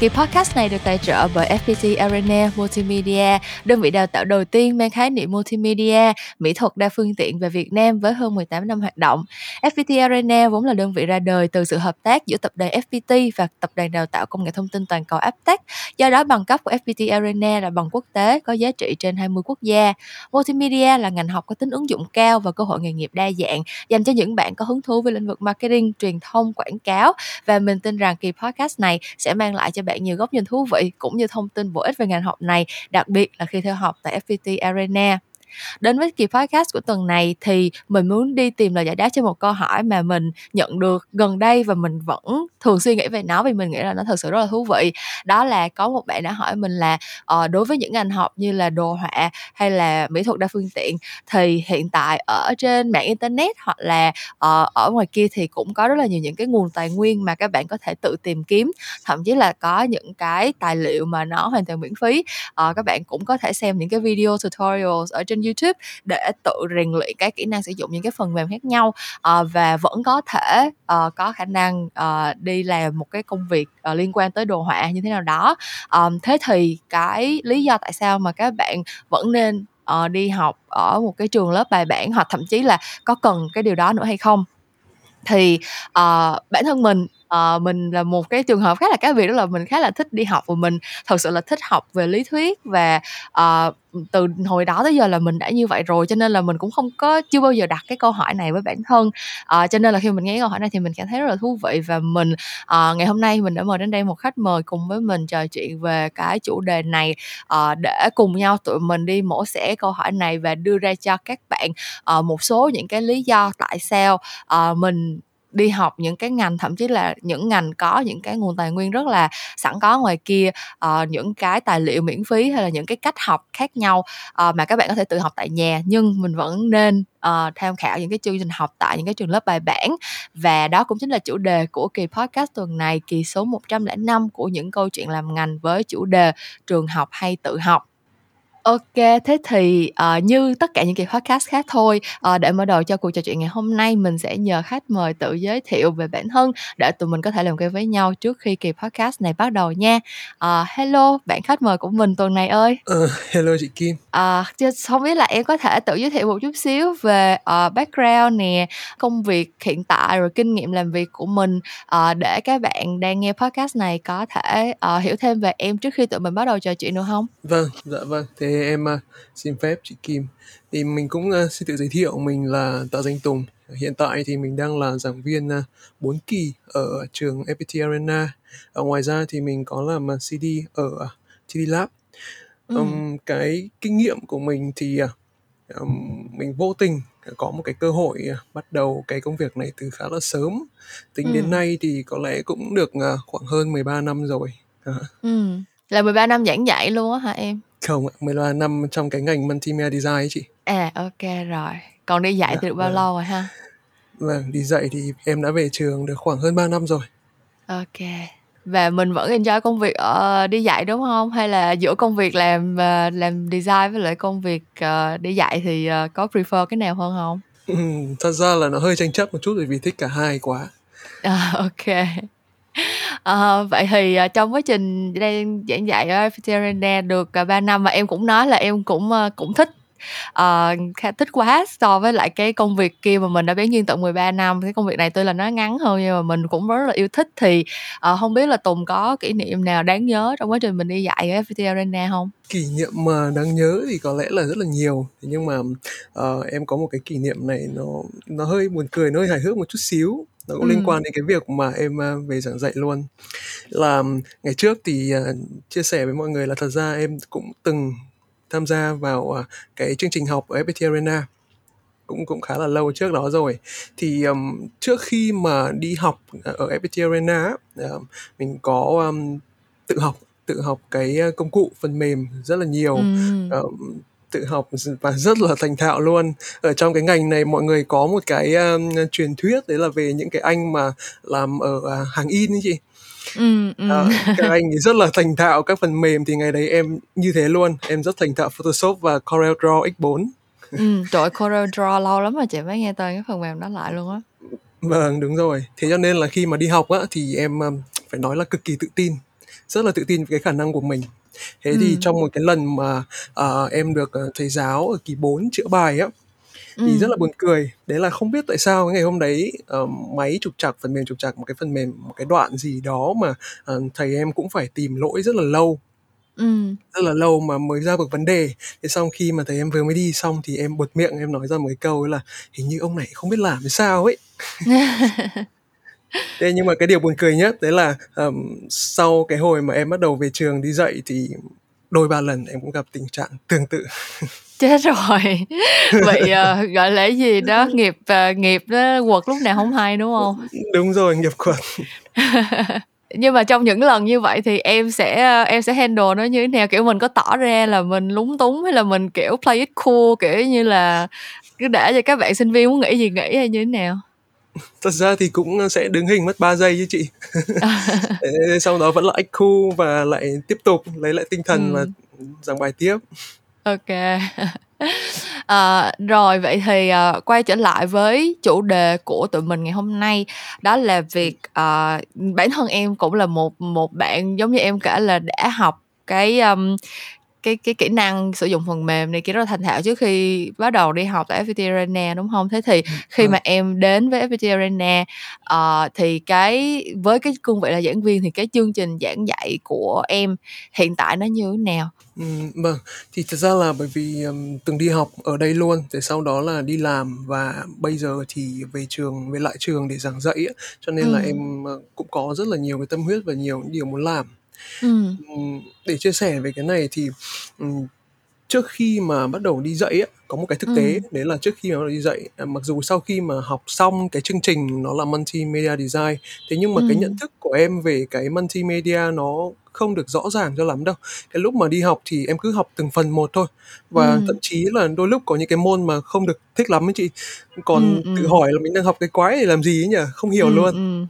Kỳ podcast này được tài trợ bởi FPT Arena Multimedia, đơn vị đào tạo đầu tiên mang khái niệm multimedia, mỹ thuật đa phương tiện về Việt Nam với hơn 18 năm hoạt động. FPT Arena vốn là đơn vị ra đời từ sự hợp tác giữa tập đoàn FPT và tập đoàn đào tạo công nghệ thông tin toàn cầu Aptech. Do đó bằng cấp của FPT Arena là bằng quốc tế có giá trị trên 20 quốc gia. Multimedia là ngành học có tính ứng dụng cao và cơ hội nghề nghiệp đa dạng dành cho những bạn có hứng thú với lĩnh vực marketing, truyền thông, quảng cáo và mình tin rằng kỳ podcast này sẽ mang lại cho bạn nhiều góc nhìn thú vị cũng như thông tin bổ ích về ngành học này, đặc biệt là khi theo học tại FPT Arena. Đến với kỳ podcast của tuần này thì mình muốn đi tìm lời giải đáp cho một câu hỏi mà mình nhận được gần đây và mình vẫn thường suy nghĩ về nó vì mình nghĩ là nó thật sự rất là thú vị. Đó là có một bạn đã hỏi mình là uh, đối với những ngành học như là đồ họa hay là mỹ thuật đa phương tiện thì hiện tại ở trên mạng internet hoặc là uh, ở ngoài kia thì cũng có rất là nhiều những cái nguồn tài nguyên mà các bạn có thể tự tìm kiếm thậm chí là có những cái tài liệu mà nó hoàn toàn miễn phí uh, các bạn cũng có thể xem những cái video tutorials ở trên YouTube để tự rèn luyện cái kỹ năng sử dụng những cái phần mềm khác nhau uh, và vẫn có thể uh, có khả năng uh, đi làm một cái công việc uh, liên quan tới đồ họa như thế nào đó. Um, thế thì cái lý do tại sao mà các bạn vẫn nên uh, đi học ở một cái trường lớp bài bản hoặc thậm chí là có cần cái điều đó nữa hay không? Thì uh, bản thân mình uh, mình là một cái trường hợp khá là cá biệt đó là mình khá là thích đi học và mình thật sự là thích học về lý thuyết và uh, từ hồi đó tới giờ là mình đã như vậy rồi cho nên là mình cũng không có chưa bao giờ đặt cái câu hỏi này với bản thân. À, cho nên là khi mình nghe câu hỏi này thì mình cảm thấy rất là thú vị và mình à, ngày hôm nay mình đã mời đến đây một khách mời cùng với mình trò chuyện về cái chủ đề này à, để cùng nhau tụi mình đi mổ xẻ câu hỏi này và đưa ra cho các bạn à, một số những cái lý do tại sao à, mình đi học những cái ngành thậm chí là những ngành có những cái nguồn tài nguyên rất là sẵn có ngoài kia uh, những cái tài liệu miễn phí hay là những cái cách học khác nhau uh, mà các bạn có thể tự học tại nhà. Nhưng mình vẫn nên uh, tham khảo những cái chương trình học tại những cái trường lớp bài bản. Và đó cũng chính là chủ đề của kỳ podcast tuần này kỳ số 105 của những câu chuyện làm ngành với chủ đề trường học hay tự học. OK, thế thì, ờ, như tất cả những kỳ podcast khác thôi, ờ, để mở đầu cho cuộc trò chuyện ngày hôm nay, mình sẽ nhờ khách mời tự giới thiệu về bản thân để tụi mình có thể làm quen với nhau trước khi kỳ podcast này bắt đầu nha. Ờ, hello, bạn khách mời của mình tuần này ơi. Ờ, hello chị Kim. Ờ, không biết là em có thể tự giới thiệu một chút xíu về, ờ, background nè, công việc hiện tại rồi kinh nghiệm làm việc của mình, ờ, để các bạn đang nghe podcast này có thể, ờ, hiểu thêm về em trước khi tụi mình bắt đầu trò chuyện được hông? Vâng, dạ vâng. Thế em uh, xin phép chị Kim. Thì mình cũng uh, xin tự giới thiệu mình là Tạ Danh Tùng. Hiện tại thì mình đang là giảng viên uh, 4 kỳ ở trường FPT Arena. Ở ngoài ra thì mình có làm CD ở TD Lab. Ừ. Um, cái kinh nghiệm của mình thì um, mình vô tình có một cái cơ hội bắt đầu cái công việc này từ khá là sớm. Tính ừ. đến nay thì có lẽ cũng được khoảng hơn 13 năm rồi. Ừ. Là 13 năm giảng dạy luôn á hả em? Không, 13 năm trong cái ngành multimedia design ấy chị. À ok rồi. Còn đi dạy dạ, thì được bao vâng. lâu rồi ha? Vâng, đi dạy thì em đã về trường được khoảng hơn 3 năm rồi. Ok. Và mình vẫn enjoy công việc ở đi dạy đúng không? Hay là giữa công việc làm uh, làm design với lại công việc uh, đi dạy thì có prefer cái nào hơn không? Ừ, thật ra là nó hơi tranh chấp một chút bởi vì thích cả hai quá. À, ok à, vậy thì, ờ, trong quá trình đang giảng dạy ở FPT được, ờ, 3 năm và em cũng nói là em cũng, cũng thích, khá thích quá so với lại cái công việc kia mà mình đã bén duyên tận 13 năm. Cái công việc này tuy là nó ngắn hơn nhưng mà mình cũng rất là yêu thích. Thì, uh, không biết là Tùng có kỷ niệm nào đáng nhớ trong quá trình mình đi dạy ở FPT Arena không? Kỷ niệm mà đáng nhớ thì có lẽ là rất là nhiều, nhưng mà, uh, em có một cái kỷ niệm này nó nó hơi buồn cười, nó hơi hài hước một chút xíu nó cũng ừ. liên quan đến cái việc mà em về giảng dạy luôn là ngày trước thì uh, chia sẻ với mọi người là thật ra em cũng từng tham gia vào uh, cái chương trình học ở FPT Arena cũng cũng khá là lâu trước đó rồi thì um, trước khi mà đi học ở FPT Arena uh, mình có um, tự học tự học cái công cụ phần mềm rất là nhiều ừ. uh, tự học và rất là thành thạo luôn ở trong cái ngành này mọi người có một cái um, truyền thuyết đấy là về những cái anh mà làm ở uh, hàng in ấy chị Ừ, ừ. À, các anh thì rất là thành thạo các phần mềm thì ngày đấy em như thế luôn em rất thành thạo Photoshop và Corel Draw X4 ừ, trời Corel Draw lâu lắm mà chị mới nghe tên cái phần mềm đó lại luôn á Vâng, đúng rồi. Thế cho nên là khi mà đi học á, thì em, ờm, phải nói là cực kỳ tự tin, rất là tự tin về cái khả năng của mình. Thế thì Ừm. trong một cái lần mà, ờ, em được, ờ, thầy giáo ở kỳ 4 chữa bài á, thì rất Ừm. là buồn cười. Đấy là không biết tại sao cái ngày hôm đấy, ờ, máy trục trặc, phần mềm trục trặc một cái phần mềm, một cái đoạn gì đó mà, ờ, thầy em cũng phải tìm lỗi rất là lâu. Ừm. Rất là lâu mà mới ra được vấn đề. Thế xong khi mà thầy em vừa mới đi xong thì em buột miệng em nói ra một cái câu là "Hình như ông này không biết làm hay sao ấy." Thế nhưng mà cái điều buồn cười nhất đấy là, ờm, sau cái hồi mà em bắt đầu về trường đi dạy thì đôi ba lần em cũng gặp tình trạng tương tự. Chết rồi! Bị, ờ, gọi là, gì đó, nghiệp, ờ, nghiệp nó quật lúc nào hông hay, đúng hông? Đúng rồi, nghiệp quật. Nhưng mà trong những lần như vậy thì em sẽ, ơ, em sẽ handle nó như thế nào? Kiểu, mình có tỏ ra là mình lúng túng hay là mình, kiểu, play it cool, kiểu như là, cứ để cho các bạn sinh viên muốn nghĩ gì nghĩ hay như thế nào? Thật ra thì cũng, ơ, sẽ đứng hình mất 3 giây chứ chị. Sau đó vẫn là act cool và lại tiếp tục lấy lại tinh thần và, Ừm. ừm, giảng bài tiếp. Kê. Ờ, rồi vậy thì, ờ, quay trở lại với chủ đề của tụi mình ngày hôm nay, đó là việc, ờ, ừm, bản thân em cũng là một một bạn giống như em kể là đã học cái, ưm, cái cái kỹ năng sử dụng phần mềm này kia rất là thành thạo trước khi bắt đầu đi học tại FPT Arena, đúng hông? Thế thì Ừm, khi mà em đến với FPT Arena, ờ, thì cái với cái cương vị là giảng viên thì cái chương trình giảng dạy của em hiện tại nó như thế nào? Ừm, vâng. Thì thật ra là bởi vì, ừm, từng đi học ở đây luôn, rồi sau đó là đi làm và bây giờ thì về trường về lại trường để giảng dạy á, cho nên là Ừm. em, ơ, cũng có rất là nhiều cái tâm huyết và nhiều những điều muốn làm. Ừm, để chia sẻ về cái này thì, trước khi mà bắt đầu đi dạy á, có một cái thực tế, Ừm. đấy là trước khi mà bắt đầu đi dạy, à, mặc dù sau khi mà học xong cái chương trình nó là Multimedia Design, thế nhưng mà cái nhận thức của em về cái Multimedia nó không được rõ ràng cho lắm đâu. Cái lúc mà đi học thì em cứ học từng phần một thôi, và thậm Ừm. chí là đôi lúc có những cái môn mà không được thích lắm ấy chị, còn tự ừm. hỏi là mình đang học cái quái này làm gì ấy nhỉ? Không hiểu Ừm, luôn. ừm.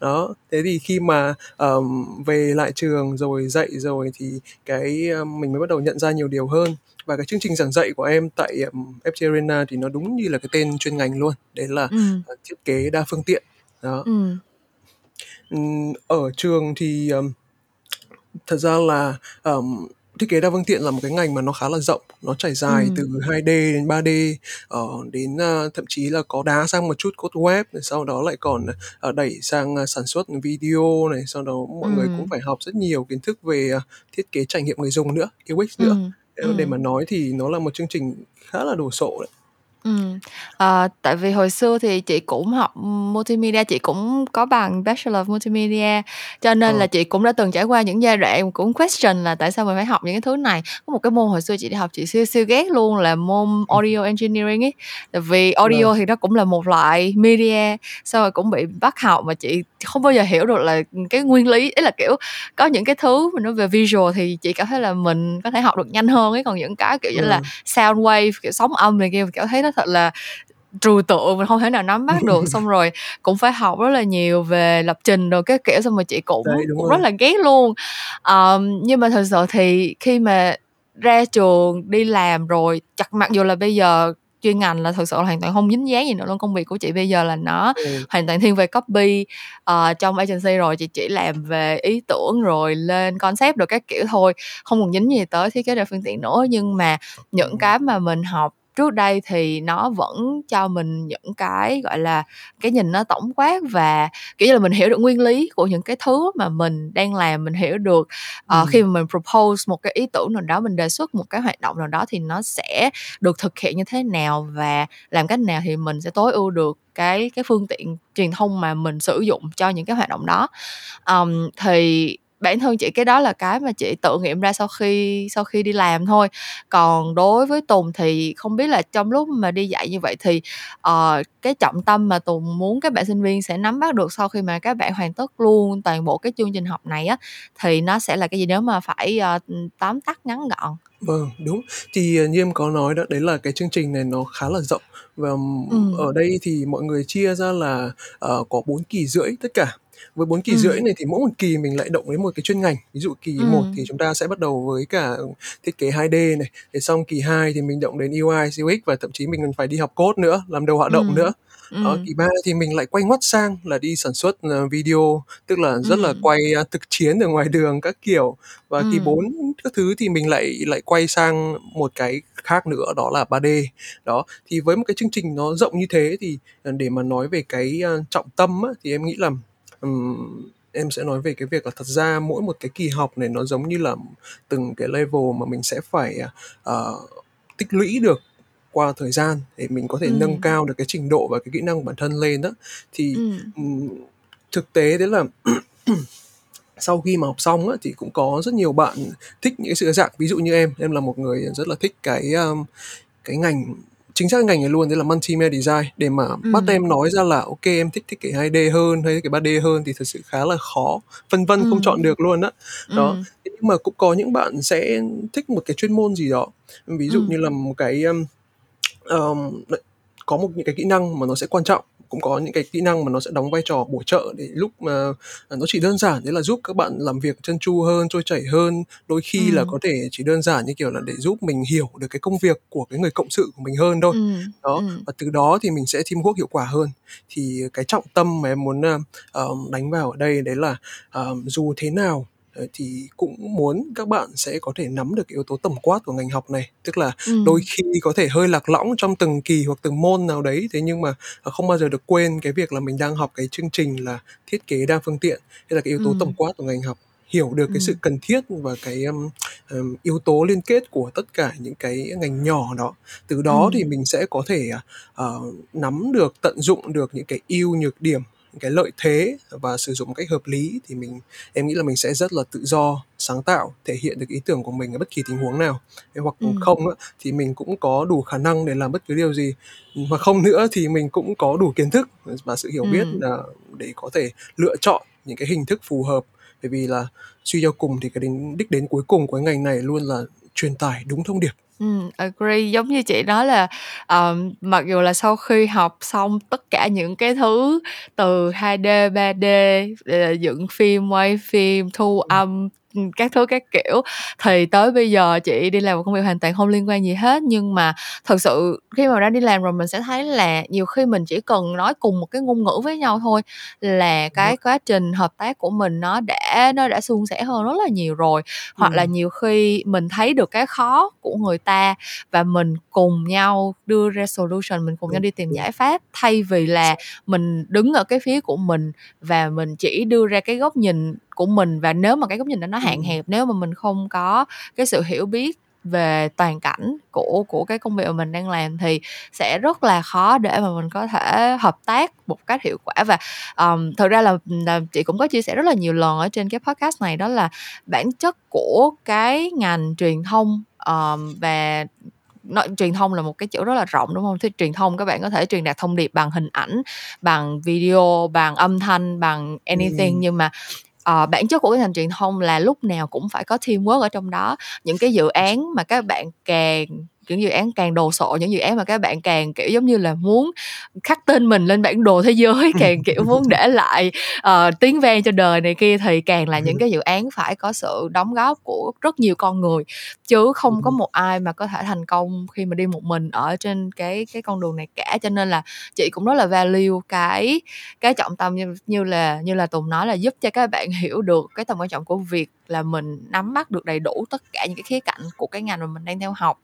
Đó, thế thì khi mà, ờm, về lại trường rồi dạy rồi thì cái, a, mình mới bắt đầu nhận ra nhiều điều hơn. Và cái chương trình giảng dạy của em tại, ừm, FPT Arena thì nó đúng như là cái tên chuyên ngành luôn, đấy là, Ừm. ờ, thiết kế đa phương tiện, đó. Ừm. Ừm, ở trường thì, ờm, thật ra là, ờm, thiết kế đa phương tiện là một cái ngành mà nó khá là rộng, nó trải dài Ừm. từ 2D đến 3D, ờ, đến, a, thậm chí là có đá sang một chút code web, rồi sau đó lại còn, ờ, đẩy sang, a, sản xuất video này, sau đó mọi người cũng Ừm. phải học rất nhiều kiến thức về, à, thiết kế trải nghiệm người dùng nữa, UX nữa. Nếu để ừm. mà nói thì nó là một chương trình khá là đồ sộ đấy. Ừm, ờ, tại vì hồi xưa thì chị cũng học, Multimedia, chị cũng có bằng Bachelor of Multimedia, cho nên là Ờ. chị cũng đã từng trải qua những giai đoạn cũng question là tại sao mình phải học những cái thứ này. Có một cái môn hồi xưa chị đi học chị siêu siêu ghét luôn là môn Ừm. Audio Engineering ấy, tại vì Vâng. audio thì nó cũng là một loại media, xong rồi cũng bị bắt học mà chị không bao giờ hiểu được là, cái nguyên lý. Ý là, kiểu, có những cái thứ mà nó về visual thì chị cảm thấy là mình có thể học được nhanh hơn ấy, còn những cái, kiểu như là, Vâng. sound wave, kiểu, sóng âm này kia, mình cảm thấy nó thật là trừu tượng, mình hông thể nào nắm bắt được. Xong rồi cũng phải học rất là nhiều về lập trình đồ các kiểu, xong rồi chị cũng Đấy, cũng rất rồi. là ghét luôn. Ờm, nhưng mà thực sự thì khi mà ra trường đi làm rồi, chặt mặc dù là bây giờ chuyên ngành là thực sự là hoàn toàn hông dính dáng gì nữa luôn, công việc của chị bây giờ là nó Ừ. hoàn toàn thiên về copy, ờ, trong agency rồi, chị chỉ làm về ý tưởng rồi lên concept đồ các kiểu thôi, không còn dính gì tới thiết kế đa phương tiện nữa. Nhưng mà những Ừm. cái mà mình học trước đây thì nó vẫn cho mình những cái, gọi là, cái nhìn nó tổng quát và, kiểu như là, mình hiểu được nguyên lý của những cái thứ mà mình đang làm, mình hiểu được, ờ, khi Ừm. mà mình propose một cái ý tưởng nào đó, mình đề xuất một cái hoạt động nào đó thì nó sẽ được thực hiện như thế nào và làm cách nào thì mình sẽ tối ưu được cái cái phương tiện truyền thông mà mình sử dụng cho những cái hoạt động đó. Ờm, thì bản thân chị cái đó là cái mà chị tự nghiệm ra sau khi sau khi đi làm thôi. Còn đối với Tùng thì không biết là trong lúc mà đi dạy như vậy thì, ờ, cái trọng tâm mà Tùng muốn các bạn sinh viên sẽ nắm bắt được sau khi mà các bạn hoàn tất luôn toàn bộ cái chương trình học này á, thì nó sẽ là cái gì nếu mà phải, ừm, tóm tắt ngắn gọn? Vâng, đúng. Thì, ờ, như em có nói đó, đấy là cái chương trình này nó khá là rộng và, Ừm. ở đây thì mọi người chia ra là, ờ, có 4 kỳ rưỡi tất cả. Với bốn kỳ Ừm. rưỡi này thì mỗi một kỳ mình lại động đến một cái chuyên ngành. Ví dụ kỳ một Ừm. thì chúng ta sẽ bắt đầu với cả thiết kế 2D này, để xong kỳ 2 thì mình động đến UI, UX và thậm chí mình còn phải đi học code nữa, làm đầu hoạt động Ừm. nữa. Đó, Ừm. kỳ 3 thì mình lại quay ngoắt sang là đi sản xuất, ờ, video, tức là rất là Ừm. quay, a, thực chiến ở ngoài đường các kiểu. Và kỳ Ừm. 4 các thứ thì mình lại lại quay sang một cái khác nữa đó là 3D. Đó, thì với một cái chương trình nó rộng như thế thì, ờ, để mà nói về cái, a, trọng tâm á, thì em nghĩ là, ừm, em sẽ nói về cái việc là thật ra mỗi một cái kỳ học này nó giống như là từng cái level mà mình sẽ phải, ờ, tích lũy được qua thời gian để mình có thể nâng Ừm. cao được cái trình độ và cái kỹ năng của bản thân lên á. Thì, ừm, thực tế đấy là sau khi mà học xong á, thì cũng có rất nhiều bạn thích những cái sự dạng. Ví dụ như em, em là một người rất là thích cái, a, cái ngành chính xác ngành này luôn, đấy là Multimedia Design. Để mà bắt Ừm. em nói ra là "Ô kê, em thích thiết kế 2D hơn hay thiết kế 3D hơn" thì thật sự khá là khó, phân vân không chọn được luôn á. Đó, Ừm. thế nhưng mà cũng có những bạn sẽ thích một cái chuyên môn gì đó. Ví dụ Ừm. như là một cái, ờm, đ có một những cái kỹ năng mà nó sẽ quan trọng, cũng có những cái kỹ năng mà nó sẽ đóng vai trò bổ trợ để lúc mà à, nó chỉ đơn giản đấy là giúp các bạn làm việc trơn tru hơn, trôi chảy hơn. Đôi khi là Ừm. có thể chỉ đơn giản như kiểu là để giúp mình hiểu được cái công việc của cái người cộng sự của mình hơn thôi. Ừm. Đó, Ừm. và từ đó thì mình sẽ teamwork hiệu quả hơn. Thì cái trọng tâm mà em muốn, ờ, đánh vào ở đây đấy là, ờ, dù thế nào, ờ, thì cũng muốn các bạn sẽ có thể nắm được yếu tố tổng quát của ngành học này. Tức là đôi Ừm. khi có thể hơi lạc lõng trong từng kỳ hoặc từng môn nào đấy, thế nhưng mà, ờ, không bao giờ được quên cái việc là mình đang học cái chương trình là thiết kế đa phương tiện. Đây là cái yếu tố tổng Ừm. quát của ngành học, hiểu được cái sự cần thiết và cái, ưm, ừm, yếu tố liên kết của tất cả những cái ngành nhỏ đó. Từ đó thì Ừm. mình sẽ có thể, ờ, nắm được, tận dụng được những cái ưu nhược điểm, những cái lợi thế và sử dụng một cách hợp lý thì mình em nghĩ là mình sẽ rất là tự do, sáng tạo, thể hiện được ý tưởng của mình ở bất kỳ tình huống nào. Thế hoặc Ừm. không thì mình cũng có đủ khả năng để làm bất cứ điều gì. Hoặc không nữa thì mình cũng có đủ kiến thức và sự hiểu biết Ừm. là để có thể lựa chọn những cái hình thức phù hợp. Bởi vì là suy cho cùng thì cái đến đích đến cuối cùng của ngành này luôn là truyền tải đúng thông điệp. Ừm, agree. Giống như chị nói là, ờm, mặc dù là sau khi học xong tất cả những cái thứ từ 2D, 3D, ờ, dựng phim, quay phim, thu âm, các thứ các kiểu, thì tới bây giờ chị đi làm một công việc hoàn toàn không liên quan gì hết. Nhưng mà thực sự khi mà ra đi làm rồi mình sẽ thấy là nhiều khi mình chỉ cần nói cùng một cái ngôn ngữ với nhau thôi là cái quá trình hợp tác của mình nó đã nó đã suôn sẻ hơn rất là nhiều rồi. Hoặc là Ừm. nhiều khi mình thấy được cái khó của người ta và mình cùng nhau đưa ra solution, mình cùng nhau đi tìm giải pháp, thay vì là mình đứng ở cái phía của mình và mình chỉ đưa ra cái góc nhìn của mình. Và nếu mà cái góc nhìn đó nó hạn hẹp, nếu mà mình không có cái sự hiểu biết về toàn cảnh của của cái công việc mà mình đang làm thì sẽ rất là khó để mà mình có thể hợp tác một cách hiệu quả. Và, ờm, thực ra là là chị cũng có chia sẻ rất là nhiều lần ở trên cái podcast này đó là bản chất của cái ngành truyền thông, ờm, và nói truyền thông là một cái chữ rất là rộng, đúng hông? Thì truyền thông các bạn có thể truyền đạt thông điệp bằng hình ảnh, bằng video, bằng âm thanh, bằng anything. Ừm. Nhưng mà, ờ, bản chất của cái ngành truyền thông là lúc nào cũng phải có teamwork ở trong đó. Những cái dự án mà các bạn càng những dự án càng đồ sộ, những dự án mà các bạn càng, kiểu, giống như là, muốn khắc tên mình lên bản đồ thế giới, càng, kiểu, muốn để lại, ờ, tiếng vang cho đời này kia thì càng là những cái dự án phải có sự đóng góp của rất nhiều con người. Chứ không có một ai mà có thể thành công khi mà đi một mình ở trên cái cái con đường này cả. Cho nên là chị cũng rất là value cái cái trọng tâm như như là như là Tùng nói là giúp cho các bạn hiểu được cái tầm quan trọng của việc là mình nắm bắt được đầy đủ tất cả những cái khía cạnh của cái ngành mà mình đang theo học.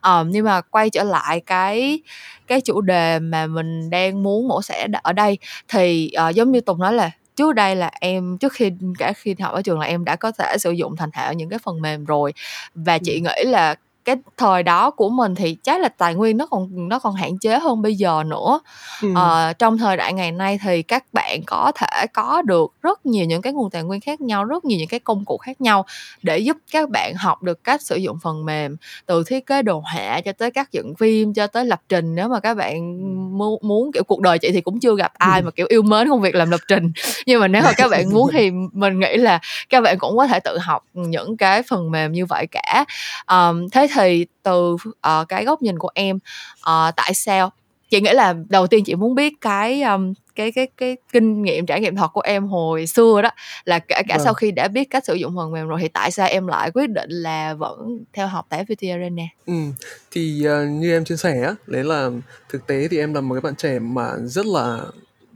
Ờm, nhưng mà quay trở lại cái cái chủ đề mà mình đang muốn mổ xẻ ở đây thì, ờ, giống như Tùng nói là trước đây là em trước khi cả khi học ở trường là em đã có thể sử dụng thành thạo những cái phần mềm rồi. Và chị nghĩ là cái thời đó của mình thì chắc là tài nguyên nó còn nó còn hạn chế hơn bây giờ nữa. Ừm. Ờ, trong thời đại ngày nay thì các bạn có thể có được rất nhiều những cái nguồn tài nguyên khác nhau, rất nhiều những cái công cụ khác nhau để giúp các bạn học được cách sử dụng phần mềm, từ thiết kế đồ họa cho tới cắt dựng phim, cho tới lập trình. Nếu mà các bạn Ừm. muốn kiểu, cuộc đời chị thì cũng chưa gặp ai mà, kiểu, yêu mến công việc làm lập trình. Nhưng mà nếu mà các bạn muốn thì mình nghĩ là các bạn cũng có thể tự học những cái phần mềm như vậy cả. Ờm, thế thì từ ph ờ, cái góc nhìn của em, ờ, tại sao chị nghĩ là đầu tiên chị muốn biết cái, ờm, cái cái cái kinh nghiệm trải nghiệm thật của em hồi xưa đó là kể cả Vâng. sau khi đã biết cách sử dụng phần mềm rồi thì tại sao em lại quyết định là vẫn theo học tại FPT Arena? Ừm, thì, ờ, như em chia sẻ á, đấy là thực tế thì em là một cái bạn trẻ mà rất là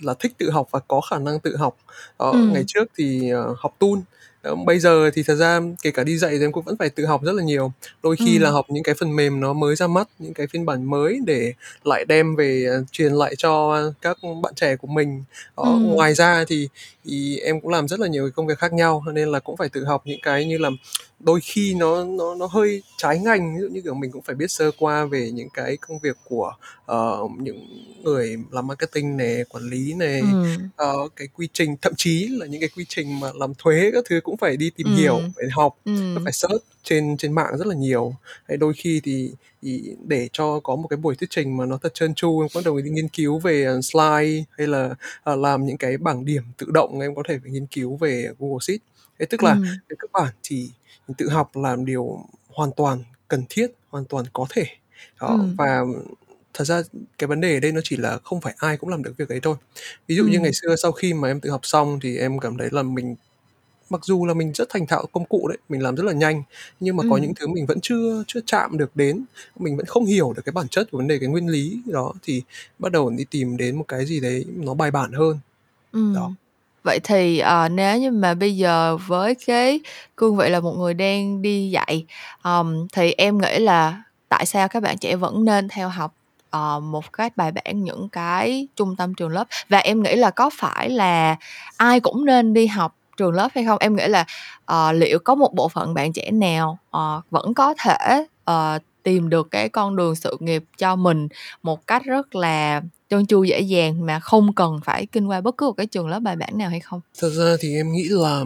là thích tự học và có khả năng tự học. Đó, ngày Ừm. trước thì, ờ, học tool, bây giờ thì thật ra kể cả đi dạy thì em cũng vẫn phải tự học rất là nhiều. Đôi khi là Ừm. học những cái phần mềm nó mới ra mắt, những cái phiên bản mới để lại đem về, ờ, truyền lại cho các bạn trẻ của mình. Đó, Ừm. ngoài ra thì thì em cũng làm rất là nhiều công việc khác nhau, nên là cũng phải tự học những cái như là đôi khi nó nó nó hơi trái ngành, ví dụ như, kiểu, mình cũng phải biết sơ qua về những cái công việc của, ờ, những người làm marketing nè, quản lý nè, Ừm. ờ, cái quy trình, thậm chí là những cái quy trình mà làm thuế các thứ cũng phải đi tìm hiểu, Ừm. phải học, Ừm. phải search trên trên mạng rất là nhiều. Hay đôi khi thì thì để cho có một cái buổi thuyết trình mà nó thật trơn tru, em bắt đầu đi nghiên cứu về, ờ, slide hay là, ờ, làm những cái bảng điểm tự động, em có thể phải nghiên cứu về Google Sheet. Thế tức là về cơ bản thì tự học là điều hoàn toàn cần thiết, hoàn toàn có thể. Đó, Ừm. và thật ra cái vấn đề ở đây nó chỉ là không phải ai cũng làm được việc ấy thôi. Ví dụ như ngày xưa sau khi mà em tự học xong thì em cảm thấy là mình mặc dù là mình rất thành thạo công cụ đấy, mình làm rất là nhanh, nhưng mà có những thứ mình vẫn chưa chưa chạm được đến, mình vẫn không hiểu được cái bản chất của vấn đề, cái nguyên lý đó, thì bắt đầu đi tìm đến một cái gì đấy nó bài bản hơn. Đó. Vậy thì, ờ, nếu như mà bây giờ với cái cương vị là một người đang đi dạy, um, thì em nghĩ là tại sao các bạn trẻ vẫn nên theo học, uh, một cách bài bản những cái trung tâm trường lớp? Và em nghĩ là có phải là ai cũng nên đi học trường lớp hay không? Em nghĩ là, uh, liệu có một bộ phận bạn trẻ nào, uh, vẫn có thể, uh, tìm được cái con đường sự nghiệp cho mình một cách rất là trơn tru, dễ dàng mà không cần phải kinh qua bất cứ một cái trường lớp bài bản nào hay không? Thật ra thì em nghĩ là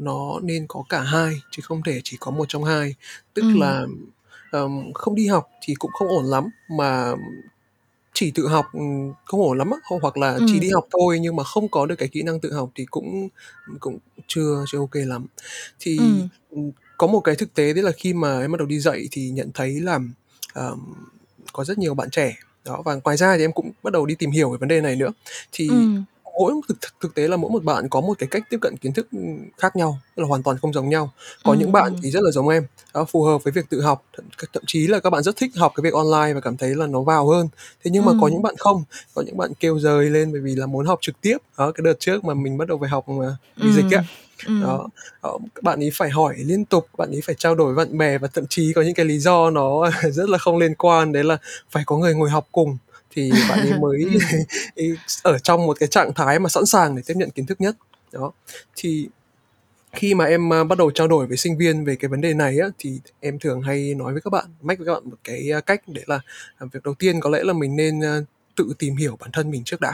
nó nên có cả hai, chứ không thể chỉ có một trong hai. Tức Ừm. là, ờm, không đi học thì cũng không ổn lắm, mà chỉ tự học, ừm, không ổn lắm á, hoặc là chỉ Ừm. đi học thôi nhưng mà không có được cái kỹ năng tự học thì cũng cũng chưa chưa OK lắm. Thì, Ừm. ừm, có một cái thực tế đấy là khi mà em bắt đầu đi dạy thì nhận thấy là, ờm, có rất nhiều bạn trẻ đó, và ngoài ra thì em cũng bắt đầu đi tìm hiểu về vấn đề này nữa. Thì ừ mỗi thực thực tế là mỗi một bạn có một cái cách tiếp cận kiến thức, khác nhau, tức là hoàn toàn không giống nhau. Có những Ừm, bạn ừm. thì rất là giống em, đó, phù hợp với việc tự học, thậm thậm chí là các bạn rất thích học cái việc online và cảm thấy là nó vào hơn. Thế nhưng mà có những bạn không, có những bạn kêu rời lên bởi vì là muốn học trực tiếp. Đó, cái đợt trước mà mình bắt đầu phải học, ờ, vì dịch Ừm. Ừm. đó, đó, các bạn ấy phải hỏi liên tục, bạn ấy phải trao đổi với bạn bè và thậm chí có những cái lý do nó rất là không liên quan, đấy là phải có người ngồi học cùng thì bạn ấy mới ấy ở trong một cái trạng thái mà sẵn sàng để tiếp nhận kiến thức nhất. Đó, thì khi mà em, a, bắt đầu trao đổi với sinh viên về cái vấn đề này á, thì em thường hay nói với các bạn, mách với các bạn một cái, a, cách đấy là, à, việc đầu tiên có lẽ là mình nên, tự tìm hiểu bản thân mình trước đã.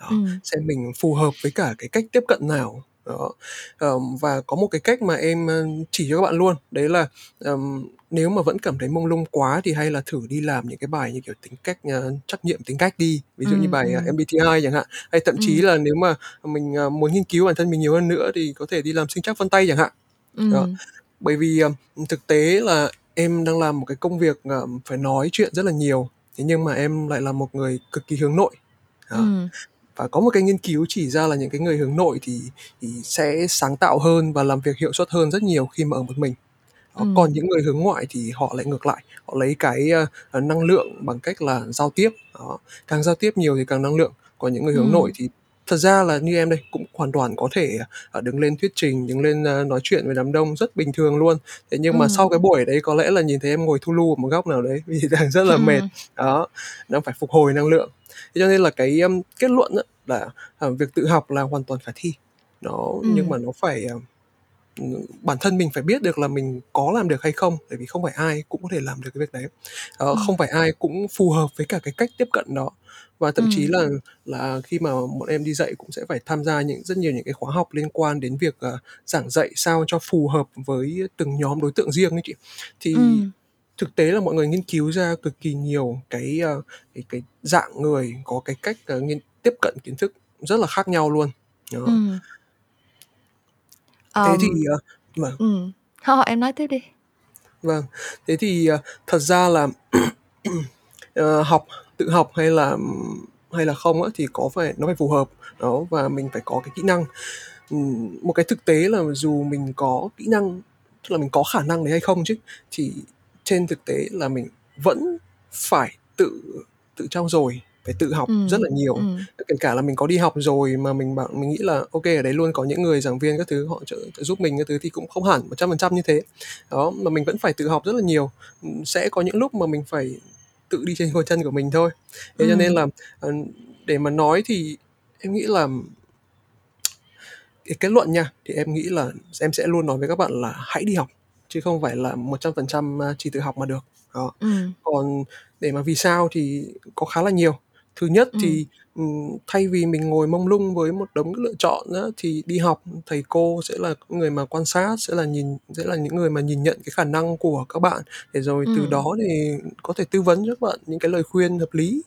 Đó, Ừm. xem mình phù hợp với cả cái cách tiếp cận nào. Đó, ờm, và có một cái cách mà em, chỉ cho các bạn luôn, đấy là, ờm, nếu mà vẫn cảm thấy mông lung quá thì hay là thử đi làm những cái bài như kiểu tính cách, a, trắc nghiệm tính cách đi, ví dụ như Ừm, bài, à, ừm. MBTI chẳng hạn. Hay thậm chí Ừm. là nếu mà mình, à, muốn nghiên cứu bản thân mình nhiều hơn nữa thì có thể đi làm sinh trắc vân tay chẳng hạn. Đó, Ừm. bởi vì, ờm, thực tế là em đang làm một cái công việc, ờ, phải nói chuyện rất là nhiều, thế nhưng mà em lại là một người cực kỳ hướng nội. Đó, Ừm. Và có một cái nghiên cứu chỉ ra là những cái người hướng nội thì thì sẽ sáng tạo hơn và làm việc hiệu suất hơn rất nhiều khi mà ở một mình. Đó, còn Ừm. những người hướng ngoại thì họ lại ngược lại, họ lấy cái, à, năng lượng bằng cách là giao tiếp, đó, càng giao tiếp nhiều thì càng năng lượng. Còn những người hướng nội Ừm. thì thật ra là như em đây, cũng hoàn toàn có thể, à, đứng lên thuyết trình, đứng lên, a, nói chuyện với đám đông rất bình thường luôn. Thế nhưng mà Ừm. sau cái buổi đấy có lẽ là nhìn thấy em ngồi thu lu ở một góc nào đấy vì đang rất là mệt, Ừm. đó, đang phải phục hồi năng lượng. Thế cho nên là cái, ưm, kết luận á là, à, việc tự học là hoàn toàn khả thi. Nó nhưng Ừm. mà nó phải, à, ừm, bản thân mình phải biết được là mình có làm được hay không, bởi vì không phải ai cũng có thể làm được cái việc đấy. Ờ, Ừm. không phải ai cũng phù hợp với cả cái cách tiếp cận đó. Và thậm chí Ừm. là là khi mà bọn em đi dạy cũng sẽ phải tham gia những rất nhiều những cái khóa học liên quan đến việc, ờ, giảng dạy sao cho phù hợp với từng nhóm đối tượng riêng ấy chị. Thì Ừm. thực tế là mọi người nghiên cứu ra cực kỳ nhiều cái, a, cái cái dạng người có cái cách, ờ, nghiên tiếp cận kiến thức rất là khác nhau luôn. Đó. Ừm. Thế thì, ờ vâng. Ừm, thôi em nói tiếp đi. Vâng, thế thì, ờ, thật ra là, ờ, học tự học hay là, ừm, hay là không á thì có phải nó phải phù hợp. Đó và mình phải có cái kỹ năng. Ừm, một cái thực tế là dù mình có kỹ năng tức là mình có khả năng đấy hay không chứ thì trên thực tế là mình vẫn phải tự tự trau dồi phải tự học Ừm, rất là nhiều. ừm. kể cả là mình có đi học rồi mà mình bảo mình nghĩ là ok ở đấy luôn có những người giảng viên các thứ họ trợ, trợ giúp mình các thứ thì cũng không hẳn một trăm phần trăm như thế. Đó mà mình vẫn phải tự học rất là nhiều. Sẽ có những lúc mà mình phải tự đi trên đôi chân của mình thôi. Thế cho nên là ờ, để mà nói thì em nghĩ là cái kết luận nha thì em nghĩ là em sẽ luôn nói với các bạn là hãy đi học chứ không phải là 100% à, chỉ tự học mà được. Đó. Ừm. còn để mà vì sao thì có khá là nhiều thứ nhất Ừm. thì ừm, thay vì mình ngồi mông lung với một đống lựa chọn á, thì đi học thầy cô sẽ là người mà quan sát sẽ là nhìn sẽ là những người mà nhìn nhận cái khả năng của các bạn để rồi từ Ừm. đó thì có thể tư vấn cho các bạn những cái lời khuyên hợp lý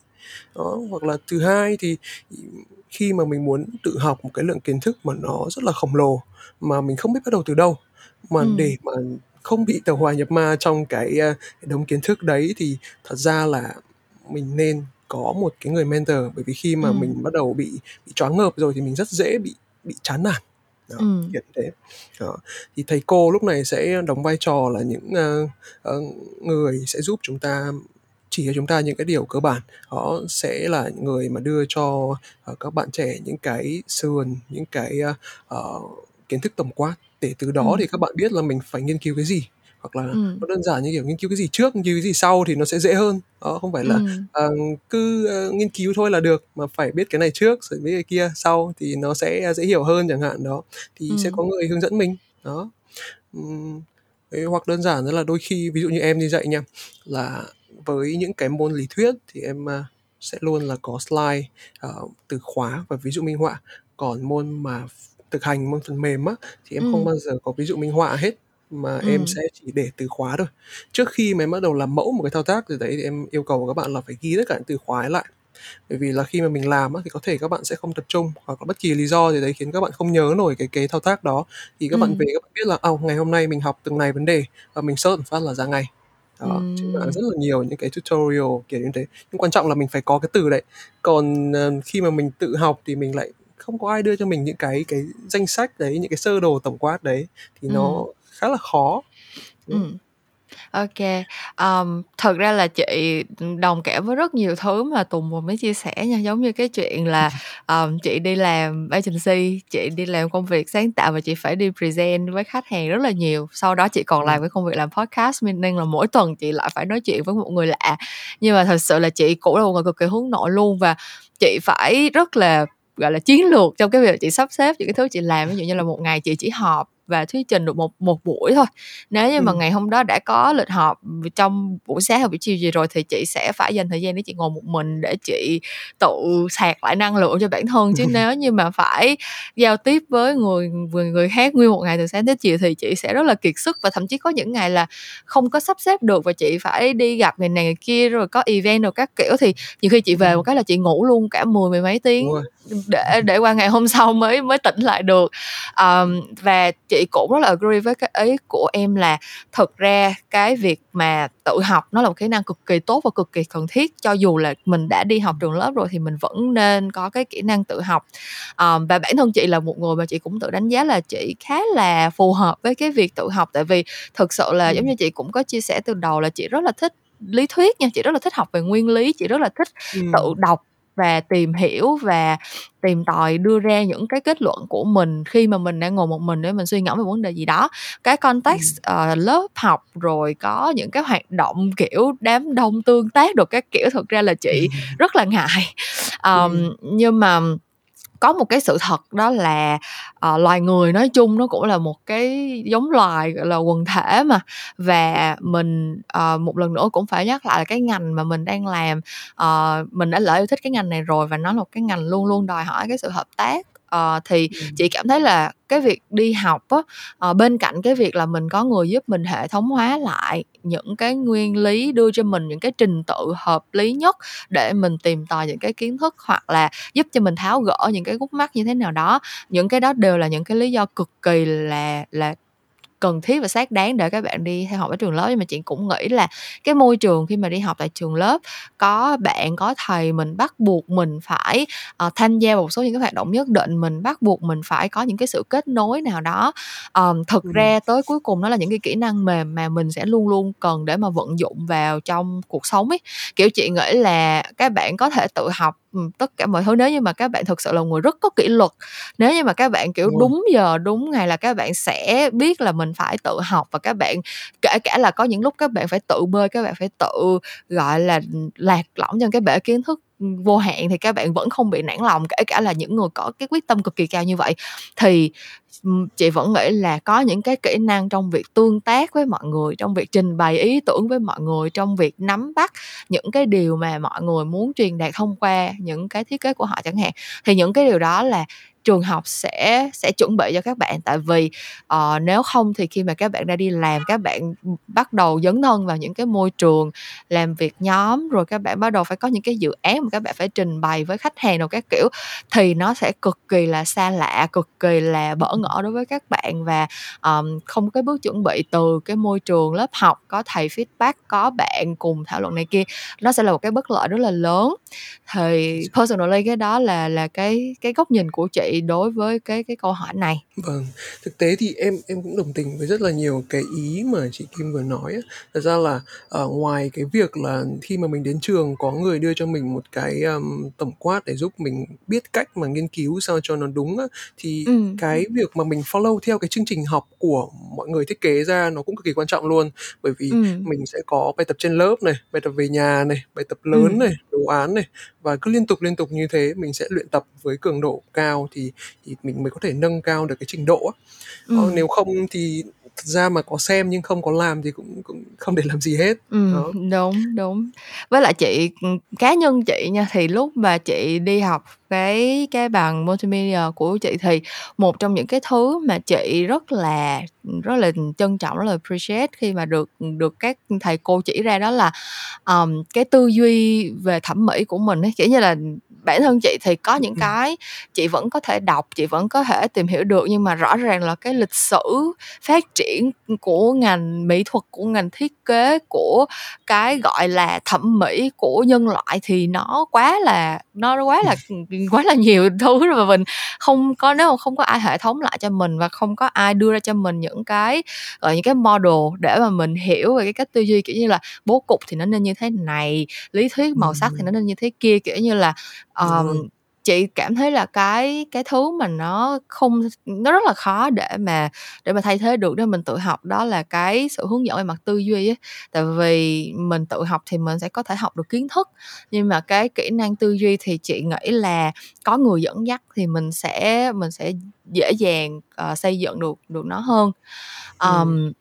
đó hoặc là thứ hai thì khi mà mình muốn tự học một cái lượng kiến thức mà nó rất là khổng lồ mà mình không biết bắt đầu từ đâu mà Ừm. để mà không bị tàu hỏa nhập ma trong cái, a, cái đống kiến thức đấy thì thật ra là mình nên có một cái người mentor bởi vì khi mà Ừm. mình bắt đầu bị bị choáng ngợp rồi thì mình rất dễ bị bị chán nản đó Ừm. kiểu thế đó thì thầy cô lúc này sẽ đóng vai trò là những ờ, ờ, người sẽ giúp chúng ta chỉ cho chúng ta những cái điều cơ bản họ sẽ là người mà đưa cho ờ, các bạn trẻ những cái sườn những cái ờ, ờ, kiến thức tổng quát để từ đó Ừm. thì các bạn biết là mình phải nghiên cứu cái gì hoặc là Ừm. nó đơn giản như kiểu nghiên cứu cái gì trước nghiên cứu cái gì sau thì nó sẽ dễ hơn đó không phải là Ừm. ờ, cứ ờ, nghiên cứu thôi là được mà phải biết cái này trước rồi biết cái kia sau thì nó sẽ dễ hiểu hơn chẳng hạn đó thì sẽ Ừm. có người hướng dẫn mình đó thế hoặc đơn giản là đôi khi ví dụ như em đi dạy nha là với những cái môn lý thuyết thì em à, sẽ luôn là có slide ờ, từ khóa và ví dụ minh họa còn môn mà thực hành môn phần mềm á thì em không Ừm. bao giờ có ví dụ minh họa hết mà em Ừm. sẽ chỉ để từ khóa thôi trước khi mà em bắt đầu làm mẫu một cái thao tác từ đấy thì em yêu cầu các bạn là phải ghi tất cả những từ khóa ấy lại bởi vì là khi mà mình làm á, thì có thể các bạn sẽ không tập trung hoặc là bất kỳ lý do gì đấy khiến các bạn không nhớ nổi cái cái thao tác đó thì các bạn Ừm. về các bạn biết là à, ngày hôm nay mình học từng này vấn đề và mình search một phát là ra ngay đó trên mạng Ừm. rất là nhiều những cái tutorial kiểu như thế nhưng quan trọng là mình phải có cái từ đấy còn ờ, khi mà mình tự học thì mình lại không có ai đưa cho mình những cái cái danh sách đấy những cái sơ đồ tổng quát đấy thì nó Ừm. Khá là khó Ừm. OK. Ờm, thật ra là chị, đồng cảm với rất nhiều thứ mà Tùng vừa mới chia sẻ nha, giống như cái chuyện là, ờm, chị đi làm agency, chị đi làm công việc sáng tạo và chị phải đi present với khách hàng rất là nhiều. Sau đó chị còn Ừm. làm cái công việc làm podcast, nên là mỗi tuần chị lại phải nói chuyện với một người lạ. Nhưng mà thật sự là chị cũng là một người cực kỳ hướng nội luôn và chị phải rất là, gọi là, chiến lược trong cái việc chị sắp xếp những cái thứ chị làm. Ví dụ như là một ngày chị chỉ họp và thuyết trình được một một buổi thôi. Nếu như mà Ừm. ngày hôm đó đã có lịch họp trong buổi sáng hoặc buổi chiều gì rồi thì chị sẽ phải dành thời gian để chị ngồi một mình để chị tự sạc lại năng lượng cho bản thân. Chứ nếu như mà phải giao tiếp với người người người khác nguyên một ngày từ sáng tới chiều thì chị sẽ rất là kiệt sức và thậm chí có những ngày là không có sắp xếp được và chị phải đi gặp người này người kia rồi có event rồi các kiểu thì nhiều khi chị về một cái là chị ngủ luôn cả mười mười mấy tiếng rồi. Để để qua ngày hôm sau mới mới tỉnh lại được. Ờm, và chị cũng rất là agree với cái ý của em là thực ra cái việc mà tự học nó là một kỹ năng cực kỳ tốt và cực kỳ cần thiết. Cho dù là mình đã đi học trường lớp rồi thì mình vẫn nên có cái kỹ năng tự học. Ờm, và bản thân chị là một người mà chị cũng tự đánh giá là chị khá là phù hợp với cái việc tự học tại vì thực sự là giống như chị cũng có chia sẻ từ đầu là chị rất là thích lý thuyết nha, chị rất là thích học về nguyên lý, chị rất là thích tự Ừm. đọc và tìm hiểu và tìm tòi đưa ra những cái kết luận của mình khi mà mình đang ngồi một mình để mình suy ngẫm về vấn đề gì đó. Cái context, ờ, lớp học rồi có những cái hoạt động, kiểu, đám đông tương tác đồ các kiểu, thực ra là chị rất là ngại. Ừm. nhưng mà có một cái sự thật đó là, uh, loài người nói chung nó cũng là một cái giống loài, gọi là, quần thể mà, và mình, uh, một lần nữa cũng phải nhắc lại là cái ngành mà mình đang làm, uh, mình đã lỡ yêu thích cái ngành này rồi và nó là một cái ngành luôn luôn đòi hỏi cái sự hợp tác. Ờ, thì Ừm. chị cảm thấy là cái việc đi học á, ờ, bên cạnh cái việc là mình có người giúp mình hệ thống hóa lại những cái nguyên lý, đưa cho mình những cái trình tự hợp lý nhất để mình tìm tòi những cái kiến thức hoặc là giúp cho mình tháo gỡ những cái khúc mắc như thế nào đó. Những cái đó đều là những cái lý do cực kỳ là là cần thiết và xác đáng để các bạn đi theo học ở trường lớp. Nhưng mà chị cũng nghĩ là cái môi trường khi mà đi học tại trường lớp có bạn có thầy mình bắt buộc mình phải uh, tham gia một số những cái hoạt động nhất định mình bắt buộc mình phải có những cái sự kết nối nào đó. Um, thực ừ. ra tới cuối cùng nó là những cái kỹ năng mềm mà mình sẽ luôn luôn cần để mà vận dụng vào trong cuộc sống ấy. Kiểu chị nghĩ là các bạn có thể tự học tất cả mọi thứ nếu như mà các bạn thực sự là người rất có kỷ luật nếu như mà các bạn kiểu đúng, giờ đúng ngày là các bạn sẽ biết là mình phải tự học và các bạn kể cả là có những lúc các bạn phải tự bơi các bạn phải tự gọi là lạc lõng trong cái bể kiến thức vô hạn thì các bạn vẫn không bị nản lòng, kể cả là những người có cái quyết tâm cực kỳ cao như vậy. Thì chị vẫn nghĩ là có những cái kỹ năng trong việc tương tác với mọi người, trong việc trình bày ý tưởng với mọi người, trong việc nắm bắt những cái điều mà mọi người muốn truyền đạt thông qua những cái thiết kế của họ chẳng hạn. Thì những cái điều đó là trường học sẽ sẽ chuẩn bị cho các bạn. Tại vì uh, nếu không thì khi mà các bạn ra đi làm các bạn bắt đầu dấn thân vào những cái môi trường làm việc nhóm rồi các bạn bắt đầu phải có những cái dự án mà các bạn phải trình bày với khách hàng rồi các kiểu thì nó sẽ cực kỳ là xa lạ cực kỳ là bỡ ngỡ đối với các bạn. Và um, không có bước chuẩn bị từ cái môi trường lớp học có thầy feedback có bạn cùng thảo luận này kia nó sẽ là một cái bất lợi rất là lớn. Thì personally cái đó là là cái cái góc nhìn của chị đối với cái cái câu hỏi này vâng thực tế thì em em cũng đồng tình với rất là nhiều cái ý mà chị Kim vừa nói thật ra là ở uh, ngoài cái việc là khi mà mình đến trường có người đưa cho mình một cái um, tổng quát để giúp mình biết cách mà nghiên cứu sao cho nó đúng á, thì ừ. cái việc mà mình follow theo cái chương trình học của mọi người thiết kế ra nó cũng cực kỳ quan trọng luôn bởi vì ừ. mình sẽ có bài tập trên lớp này bài tập về nhà này bài tập lớn ừ. này đồ án này và cứ liên tục liên tục như thế mình sẽ luyện tập với cường độ cao thì thì mình mới có thể nâng cao được cái trình độ ừ. ờ, nếu không thì thật ra mà có xem nhưng không có làm thì cũng cũng không để làm gì hết ừ, đó. đúng đúng với lại chị cá nhân chị nha thì lúc mà chị đi học cái cái bằng multimedia của chị thì một trong những cái thứ mà chị rất là rất là trân trọng rất là appreciate khi mà được được các thầy cô chỉ ra đó là um, cái tư duy về thẩm mỹ của mình ấy kiểu như là bản thân chị thì có những cái chị vẫn có thể đọc chị vẫn có thể tìm hiểu được nhưng mà rõ ràng là cái lịch sử phát triển của ngành mỹ thuật của ngành thiết kế của cái gọi là thẩm mỹ của nhân loại thì nó quá là nó quá là quá là nhiều thứ rồi mà mình không có nếu mà không có ai hệ thống lại cho mình và không có ai đưa ra cho mình những cái gọi những cái model để mà mình hiểu về cái cách tư duy kiểu như là bố cục thì nó nên như thế này lý thuyết màu sắc thì nó nên như thế kia kiểu như là um, chị cảm thấy là cái cái thứ mà nó không nó rất là khó để mà để mà thay thế được để mình tự học đó là cái sự hướng dẫn về mặt tư duy ấy. tại vì mình tự học thì mình sẽ có thể học được kiến thức nhưng mà cái kỹ năng tư duy thì chị nghĩ là có người dẫn dắt thì mình sẽ mình sẽ dễ dàng uh, xây dựng được được nó hơn. Um, ừ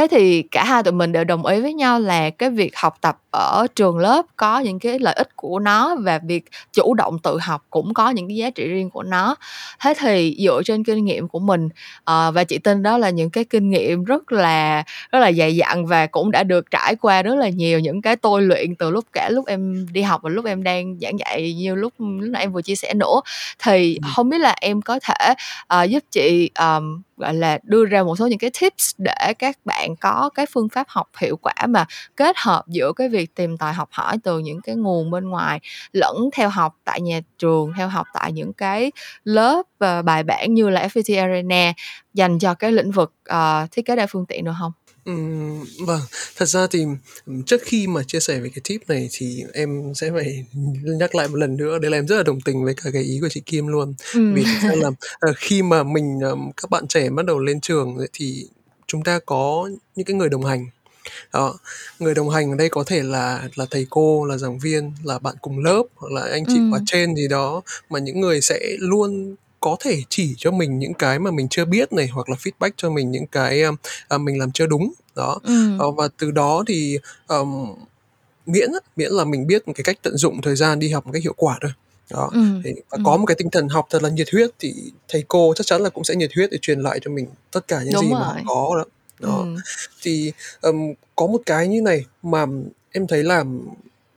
thế thì cả hai tụi mình đều đồng ý với nhau là cái việc học tập ở trường lớp có những cái lợi ích của nó và việc chủ động tự học cũng có những cái giá trị riêng của nó thế thì dựa trên kinh nghiệm của mình uh, và chị tin đó là những cái kinh nghiệm rất là rất là dày dặn và cũng đã được trải qua rất là nhiều những cái tôi luyện từ lúc cả lúc em đi học và lúc em đang giảng dạy như lúc lúc nãy em vừa chia sẻ nữa thì ừ. không biết là em có thể uh, giúp chị um, gọi là đưa ra một số những cái tips để các bạn có cái phương pháp học hiệu quả mà kết hợp giữa cái việc tìm tòi học hỏi từ những cái nguồn bên ngoài lẫn theo học tại nhà trường theo học tại những cái lớp và bài bản như là FPT Arena dành cho cái lĩnh vực uh, thiết kế đa phương tiện được không? Ừm, vâng, thật ra thì trước khi mà chia sẻ về cái tip này thì em sẽ phải nhắc lại một lần nữa đấy là em rất là đồng tình với cả cái ý của chị Kim luôn. Ừm. Vì thực ra là uh, khi mà mình các bạn trẻ bắt đầu lên trường thì chúng ta có những cái người đồng hành. Đó, người đồng hành ở đây có thể là là thầy cô, là giảng viên, là bạn cùng lớp hoặc là anh chị khóa Ừm. trên gì đó mà những người sẽ luôn có thể chỉ cho mình những cái mà mình chưa biết này hoặc là feedback cho mình những cái uh, mình làm chưa đúng đó ừ. uh, và từ đó thì um, miễn miễn là mình biết cái cách tận dụng thời gian đi học một cách hiệu quả thôi đó ừ. thì và ừ. có một cái tinh thần học thật là nhiệt huyết thì thầy cô chắc chắn là cũng sẽ nhiệt huyết để truyền lại cho mình tất cả những Đúng gì rồi. mà họ có đó đó ừ. thì um, có một cái như này mà em thấy là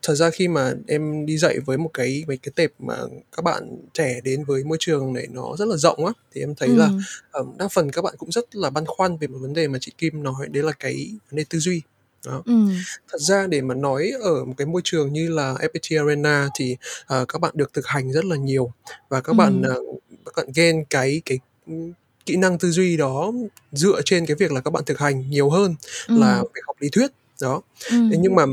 thật ra khi mà em đi dạy với một cái mấy cái tệp mà các bạn trẻ đến với môi trường này nó rất là rộng á thì em thấy là Ừm. ờm, đa phần các bạn cũng rất là băn khoăn về một vấn đề mà chị Kim nói đấy là cái vấn đề tư duy đó Ừm. thật ra để mà nói ở một cái môi trường như là FPT Arena thì ờ, các bạn được thực hành rất là nhiều và các bạn Ừm. ờ, các bạn gain cái cái kỹ năng tư duy đó dựa trên cái việc là các bạn thực hành nhiều hơn là Ừm. việc học lý thuyết đó thế Ừm. nhưng mà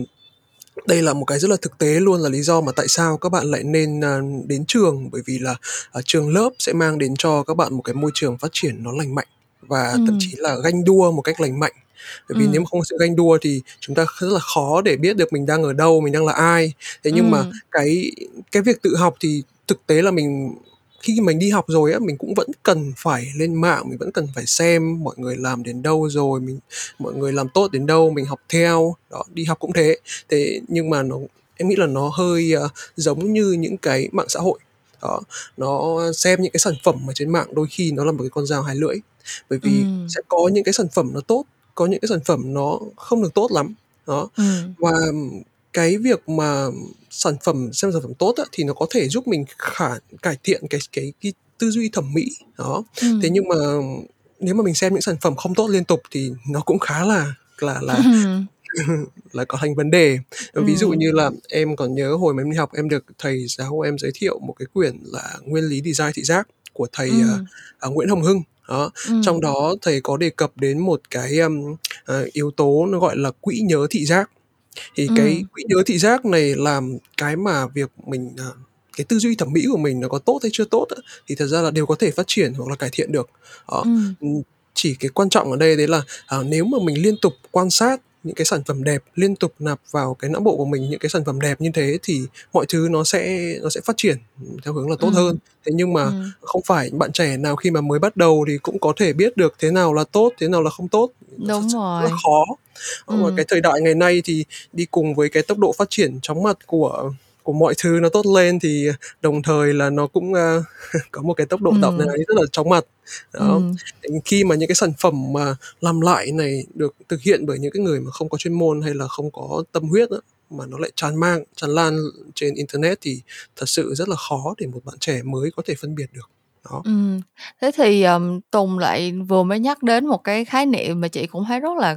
đây là một cái rất là thực tế luôn là lý do mà tại sao các bạn lại nên à, đến trường bởi vì là à, trường lớp sẽ mang đến cho các bạn một cái môi trường phát triển nó lành mạnh và thậm Ừm. chí là ganh đua một cách lành mạnh bởi vì nếu Ừm. mà không có sự ganh đua thì chúng ta rất là khó để biết được mình đang ở đâu mình đang là ai thế nhưng mà Ừm. cái cái việc tự học thì thực tế là mình khi mình đi học rồi á mình cũng vẫn cần phải lên mạng mình vẫn cần phải xem mọi người làm đến đâu rồi mình mọi người làm tốt đến đâu mình học theo. Đó đi học cũng thế. Thế nhưng mà nó em nghĩ là nó hơi uh, giống như những cái mạng xã hội. Đó nó xem những cái sản phẩm ở trên mạng đôi khi nó là một cái con dao hai lưỡi. Bởi vì Ừm. sẽ có những cái sản phẩm nó tốt có những cái sản phẩm nó không được tốt lắm. Đó. Ừm. và cái việc mà sản phẩm xem sản phẩm tốt á, thì nó có thể giúp mình khả cải thiện cái cái cái tư duy thẩm mỹ đó thế Ừm. nhưng mà nếu mà mình xem những sản phẩm không tốt liên tục thì nó cũng khá là là là Ừm. là có thành vấn đề ví dụ như là em còn nhớ hồi mà em đi học em được thầy giáo em giới thiệu một cái quyển là nguyên lý design thị giác của thầy à, Ừm. à, Nguyễn Hồng Hưng đó Ừm. trong đó thầy có đề cập đến một cái um, à, yếu tố nó gọi là quỹ nhớ thị giác thì cái Ừm. quỹ nhớ thị giác này làm cái mà việc mình à, cái tư duy thẩm mỹ của mình nó có tốt hay chưa tốt á, thì thật ra là đều có thể phát triển hoặc là cải thiện được đó Ừm. Ừ, chỉ cái quan trọng ở đây đấy là à, nếu mà mình liên tục quan sát những cái sản phẩm đẹp liên tục nạp vào cái não bộ của mình những cái sản phẩm đẹp như thế thì mọi thứ nó sẽ nó sẽ phát triển theo hướng là tốt hơn Ừm. thế nhưng mà Ừm. không phải bạn trẻ nào khi mà mới bắt đầu thì cũng có thể biết được thế nào là tốt thế nào là không tốt Đúng rất là rồi. khó Ờ, và Ừm. cái thời đại ngày nay thì đi cùng với cái tốc độ phát triển chóng mặt của của mọi thứ nó tốt lên thì đồng thời là nó cũng à, có một cái tốc độ Ừm. này rất là chóng mặt đó Ừm. khi mà những cái sản phẩm mà làm lại này được thực hiện bởi những cái người mà không có chuyên môn hay là không có tâm huyết á, mà nó lại tràn mang tràn lan trên internet thì thật sự rất là khó để một bạn trẻ mới có thể phân biệt được đó. Ừm, thế thì, ờm, Tùng lại vừa mới nhắc đến một cái khái niệm mà chị cũng thấy rất là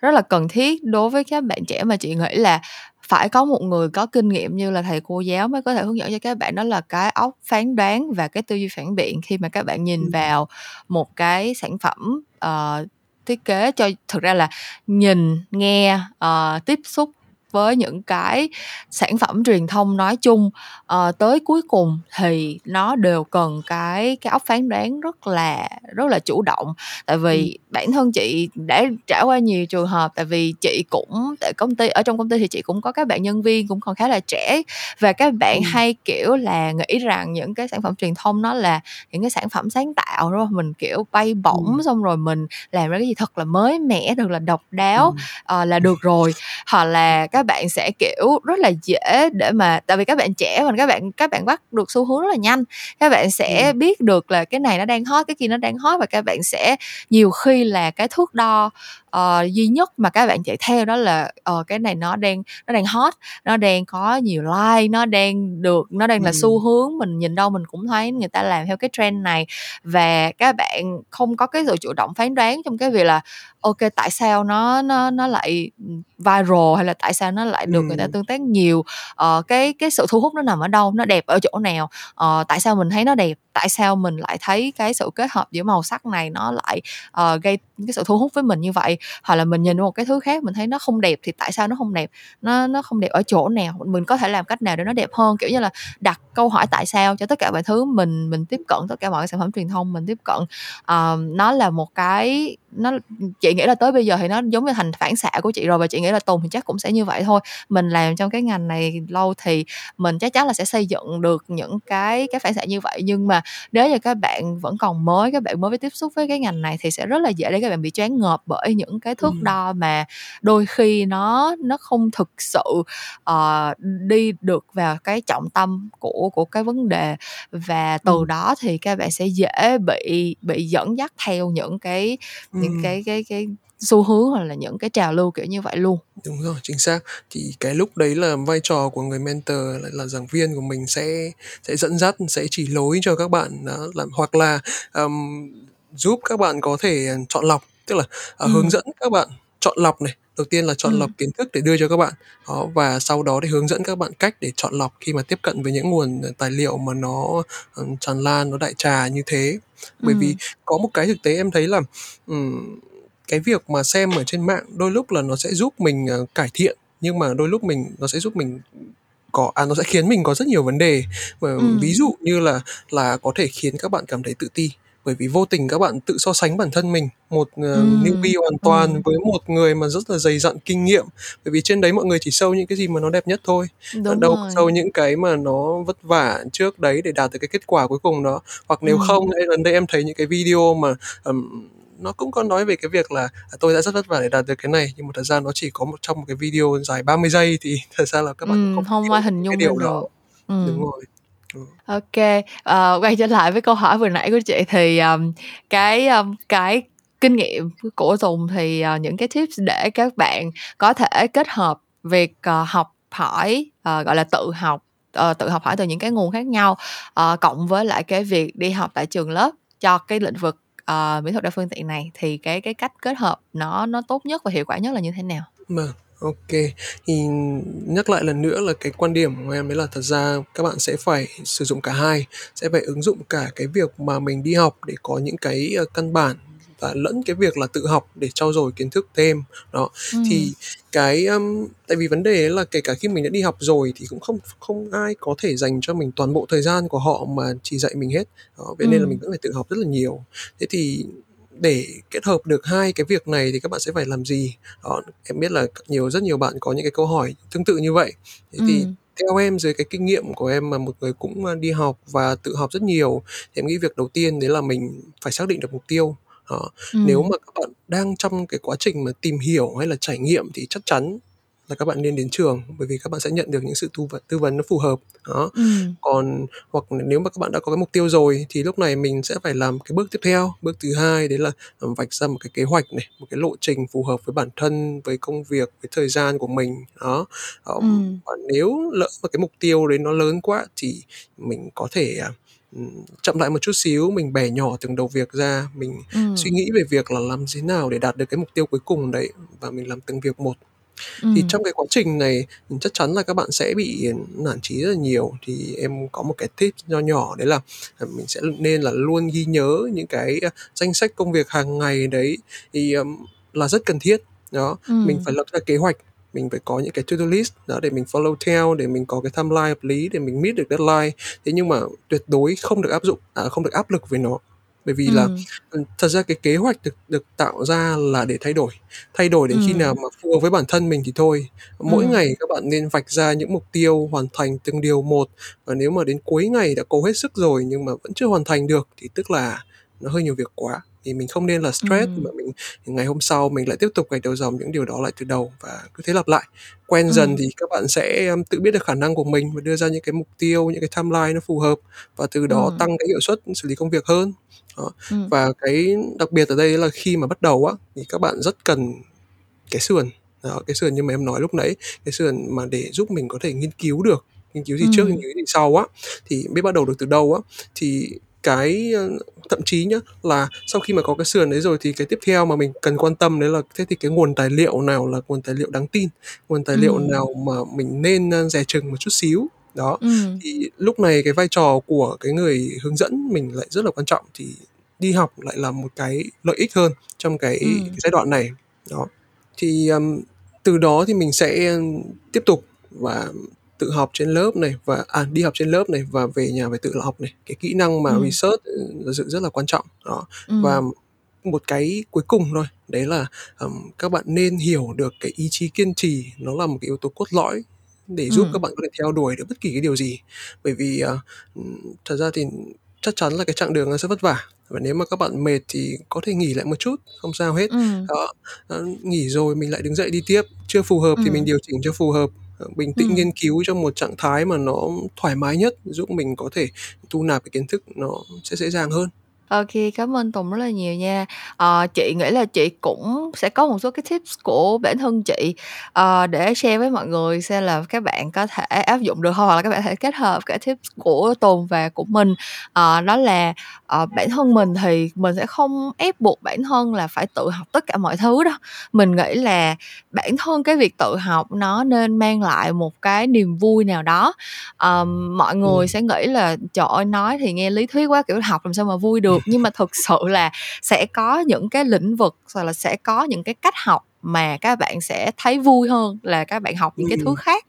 rất là cần thiết đối với các bạn trẻ mà chị nghĩ là phải có một người có kinh nghiệm như là thầy cô giáo mới có thể hướng dẫn cho các bạn, đó là cái óc phán đoán và cái tư duy phản biện. Khi mà các bạn nhìn Ừm. vào một cái sản phẩm, ờ, thiết kế cho thực ra là nhìn, nghe, ờ, tiếp xúc với những cái sản phẩm truyền thông nói chung, ờ, tới cuối cùng thì nó đều cần cái cái óc phán đoán rất là rất là chủ động. Tại vì bản thân chị đã trải qua nhiều trường hợp, tại vì chị cũng tại công ty ở trong công ty thì chị cũng có các bạn nhân viên cũng còn khá là trẻ và các bạn Ừm. hay, kiểu là, nghĩ rằng những cái sản phẩm truyền thông nó là những cái sản phẩm sáng tạo, đúng hông? Mình, kiểu, bay bổng xong rồi mình làm ra cái gì thật là mới mẻ, thật là độc đáo, Ừm. ờ, là được rồi. Hoặc là các bạn sẽ, kiểu, rất là dễ để mà tại vì các bạn trẻ mà các bạn các bạn bắt được xu hướng rất là nhanh, các bạn sẽ Ừm. biết được là cái này nó đang hot, cái kia nó đang hot và các bạn sẽ nhiều khi là cái thước đo, ờ, duy nhất mà các bạn chạy theo đó là, ờ, cái này nó đang nó đang hot, nó đang có nhiều like, nó đang được nó đang là xu hướng, mình nhìn đâu mình cũng thấy người ta làm theo cái trend này. Và các bạn không có cái sự chủ động phán đoán trong cái việc là kê, tại sao nó nó nó lại, viral hay là tại sao nó lại được người ta tương tác nhiều, ờ, cái cái sự thu hút nó nằm ở đâu, nó đẹp ở chỗ nào, ờ, tại sao mình thấy nó đẹp, tại sao mình lại thấy cái sự kết hợp giữa màu sắc này nó lại, ờ, gây cái sự thu hút với mình như vậy. Hoặc là mình nhìn một cái thứ khác mình thấy nó không đẹp thì tại sao nó không đẹp, nó nó không đẹp ở chỗ nào, mình có thể làm cách nào để nó đẹp hơn, kiểu như là, đặt câu hỏi tại sao cho tất cả mọi thứ mình mình tiếp cận tất cả mọi cái sản phẩm truyền thông mình tiếp cận. uh, nó là một cái nó chị nghĩ là tới bây giờ thì nó giống như thành phản xạ của chị rồi và chị nghĩ là Tùng thì chắc cũng sẽ như vậy thôi. Mình làm trong cái ngành này lâu thì mình chắc chắn là sẽ xây dựng được những cái cái phản xạ như vậy. Nhưng mà nếu như các bạn vẫn còn mới, các bạn mới tiếp xúc với cái ngành này thì sẽ rất là dễ để các bạn bị choáng ngợp bởi những cái thước Ừm. đo mà đôi khi nó nó không thực sự, ờ, đi được vào cái trọng tâm của của cái vấn đề. Và từ Ừm. đó thì các bạn sẽ dễ bị bị dẫn dắt theo những cái những cái cái cái xu hướng hoặc là những cái trào lưu kiểu như vậy luôn. Đúng rồi chính xác. Thì cái lúc đấy là vai trò của người mentor lại là giảng viên của mình sẽ sẽ dẫn dắt sẽ chỉ lối cho các bạn đó làm hoặc là um, giúp các bạn có thể chọn lọc tức là uh, hướng dẫn các bạn chọn lọc này đầu tiên là chọn lọc kiến thức để đưa cho các bạn. Đó và sau đó thì hướng dẫn các bạn cách để chọn lọc khi mà tiếp cận với những nguồn tài liệu mà nó tràn lan nó đại trà như thế. Bởi vì có một cái thực tế em thấy là um, cái việc mà xem ở trên mạng đôi lúc là nó sẽ giúp mình uh, cải thiện nhưng mà đôi lúc mình nó sẽ giúp mình có à nó sẽ khiến mình có rất nhiều vấn đề. Ừ. ví dụ như là là có thể khiến các bạn cảm thấy tự ti bởi vì vô tình các bạn tự so sánh bản thân mình một uh, newbie hoàn toàn ừ. với một người mà rất là dày dặn kinh nghiệm bởi vì trên đấy mọi người chỉ sâu những cái gì mà nó đẹp nhất thôi Đúng đâu rồi. sâu những cái mà nó vất vả trước đấy để đạt được cái kết quả cuối cùng đó hoặc nếu ừ. không gần đây em thấy những cái video mà um, nó cũng có nói về cái việc là à, tôi đã rất vất vả để đạt được cái này nhưng mà thật ra nó chỉ có một trong một cái video dài 30 giây thì thật ra là các bạn ừ, không, không ai hình dung cái điều đó ừ. đúng rồi. Ok, uh, quay trở lại với câu hỏi vừa nãy của chị thì um, cái um, cái kinh nghiệm của Tùng thì uh, những cái tips để các bạn có thể kết hợp việc uh, học hỏi uh, gọi là tự học uh, tự học hỏi từ những cái nguồn khác nhau uh, cộng với lại cái việc đi học tại trường lớp cho cái lĩnh vực uh, mỹ thuật đa phương tiện này thì cái cái cách kết hợp nó nó tốt nhất và hiệu quả nhất là như thế nào? Vâng. Ok, thì nhắc lại lần nữa là cái quan điểm của em đấy là thật ra các bạn sẽ phải sử dụng cả hai, sẽ phải ứng dụng cả cái việc mà mình đi học để có những cái uh, căn bản và lẫn cái việc là tự học để trau dồi kiến thức thêm đó ừ. thì cái um, tại vì vấn đề là kể cả khi mình đã đi học rồi thì cũng không không ai có thể dành cho mình toàn bộ thời gian của họ mà chỉ dạy mình hết đó vậy ừ. nên là mình vẫn phải tự học rất là nhiều thế thì để kết hợp được hai cái việc này thì các bạn sẽ phải làm gì đó em biết là nhiều rất nhiều bạn có những cái câu hỏi tương tự như vậy thế ừ. thì theo em dưới cái kinh nghiệm của em mà một người cũng đi học và tự học rất nhiều thì em nghĩ việc đầu tiên đấy là mình phải xác định được mục tiêu đó. Ừ. nếu mà các bạn đang trong cái quá trình mà tìm hiểu hay là trải nghiệm thì chắc chắn là các bạn nên đến trường bởi vì các bạn sẽ nhận được những sự tư vấn tư vấn nó phù hợp. Đó. Ừ. còn hoặc nếu mà các bạn đã có cái mục tiêu rồi thì lúc này mình sẽ phải làm cái bước tiếp theo. Bước thứ hai đấy là vạch ra một cái kế hoạch này một cái lộ trình phù hợp với bản thân với công việc với thời gian của mình. Đó. Um, ừ. và nếu lỡ mà cái mục tiêu đấy nó lớn quá thì mình có thể à, chậm lại một chút xíu mình bẻ nhỏ từng đầu việc ra mình ừ. suy nghĩ về việc là làm thế nào để đạt được cái mục tiêu cuối cùng đấy và mình làm từng việc một ừ. thì trong cái quá trình này chắc chắn là các bạn sẽ bị nản trí rất là nhiều. Thì em có một cái tip nho nhỏ đấy là à, mình sẽ nên là luôn ghi nhớ những cái à, danh sách công việc hàng ngày đấy. Thì um, là rất cần thiết. Đó ừ. mình phải lập ra kế hoạch mình phải có những cái to-do list đó để mình follow theo để mình có cái timeline hợp lý để mình meet được deadline. Thế nhưng mà tuyệt đối không được áp dụng à, không được áp lực với nó bởi vì là ừ, thật ra cái kế hoạch được được tạo ra là để thay đổi thay đổi đến ừ. khi nào mà phù hợp với bản thân mình thì thôi mỗi ừ. ngày các bạn nên vạch ra những mục tiêu hoàn thành từng điều một và nếu mà đến cuối ngày đã cố hết sức rồi nhưng mà vẫn chưa hoàn thành được thì tức là nó hơi nhiều việc quá thì mình không nên là stress ừ. mà mình ngày hôm sau mình lại tiếp tục gạch đầu dòng những điều đó lại từ đầu và cứ thế lặp lại quen ừ. dần thì các bạn sẽ um, tự biết được khả năng của mình và đưa ra những cái mục tiêu những cái timeline nó phù hợp và từ đó ừ. tăng cái hiệu suất xử lý công việc hơn đó. Ừ. và cái đặc biệt ở đây là khi mà bắt đầu á thì các bạn rất cần cái sườn đó, cái sườn như mà em nói lúc nãy cái sườn mà để giúp mình có thể nghiên cứu được nghiên cứu gì ừ. trước nghiên cứu gì sau á thì biết bắt đầu được từ đâu á thì cái ờ, thậm chí nhá là sau khi mà có cái sườn đấy rồi thì cái tiếp theo mà mình cần quan tâm đấy là thế thì cái nguồn tài liệu nào là nguồn tài liệu đáng tin nguồn tài ừ. liệu nào mà mình nên ờ, dè chừng một chút xíu đó ừ. thì lúc này cái vai trò của cái người hướng dẫn mình lại rất là quan trọng thì đi học lại là một cái lợi ích hơn trong cái, ừ. cái giai đoạn này đó thì um, từ đó thì mình sẽ tiếp tục và tự học trên lớp này và à đi học trên lớp này và về nhà phải tự học này cái kỹ năng mà ừ. research ừ, là sự rất là quan trọng đó ừ. và một cái cuối cùng thôi đấy là um, các bạn nên hiểu được cái ý chí kiên trì nó là một cái yếu tố cốt lõi để giúp ừ. các bạn có thể theo đuổi được bất kỳ cái điều gì bởi vì uh, thật ra thì chắc chắn là cái chặng đường nó sẽ vất vả và nếu mà các bạn mệt thì có thể nghỉ lại một chút không sao hết ừ. đó, đó nghỉ rồi mình lại đứng dậy đi tiếp chưa phù hợp ừ. thì mình điều chỉnh cho phù hợp bình tĩnh ừ. nghiên cứu trong một trạng thái mà nó thoải mái nhất giúp mình có thể thu nạp cái kiến thức nó sẽ dễ dàng hơn OK, cảm ơn Tùng rất là nhiều nha. Ờ, chị nghĩ là chị cũng sẽ có một số cái tips của bản thân chị, ờ, để share với mọi người xem là các bạn có thể áp dụng được hông, hoặc là các bạn có thể kết hợp cả tips của Tùng và của mình. Ờ, đó là, ờ, bản thân mình thì mình sẽ không ép buộc bản thân là phải tự học tất cả mọi thứ đâu. Mình nghĩ là bản thân cái việc tự học nó nên mang lại một cái niềm vui nào đó. Ờm, mọi người Ừm. sẽ nghĩ là "Trời ơi, nói thì nghe lý thuyết quá, kiểu, học làm sao mà vui được." Nhưng mà thực sự là sẽ có những cái lĩnh vực, hoặc là sẽ có những cái cách học mà các bạn sẽ thấy vui hơn là các bạn học những cái thứ Ừm. khác.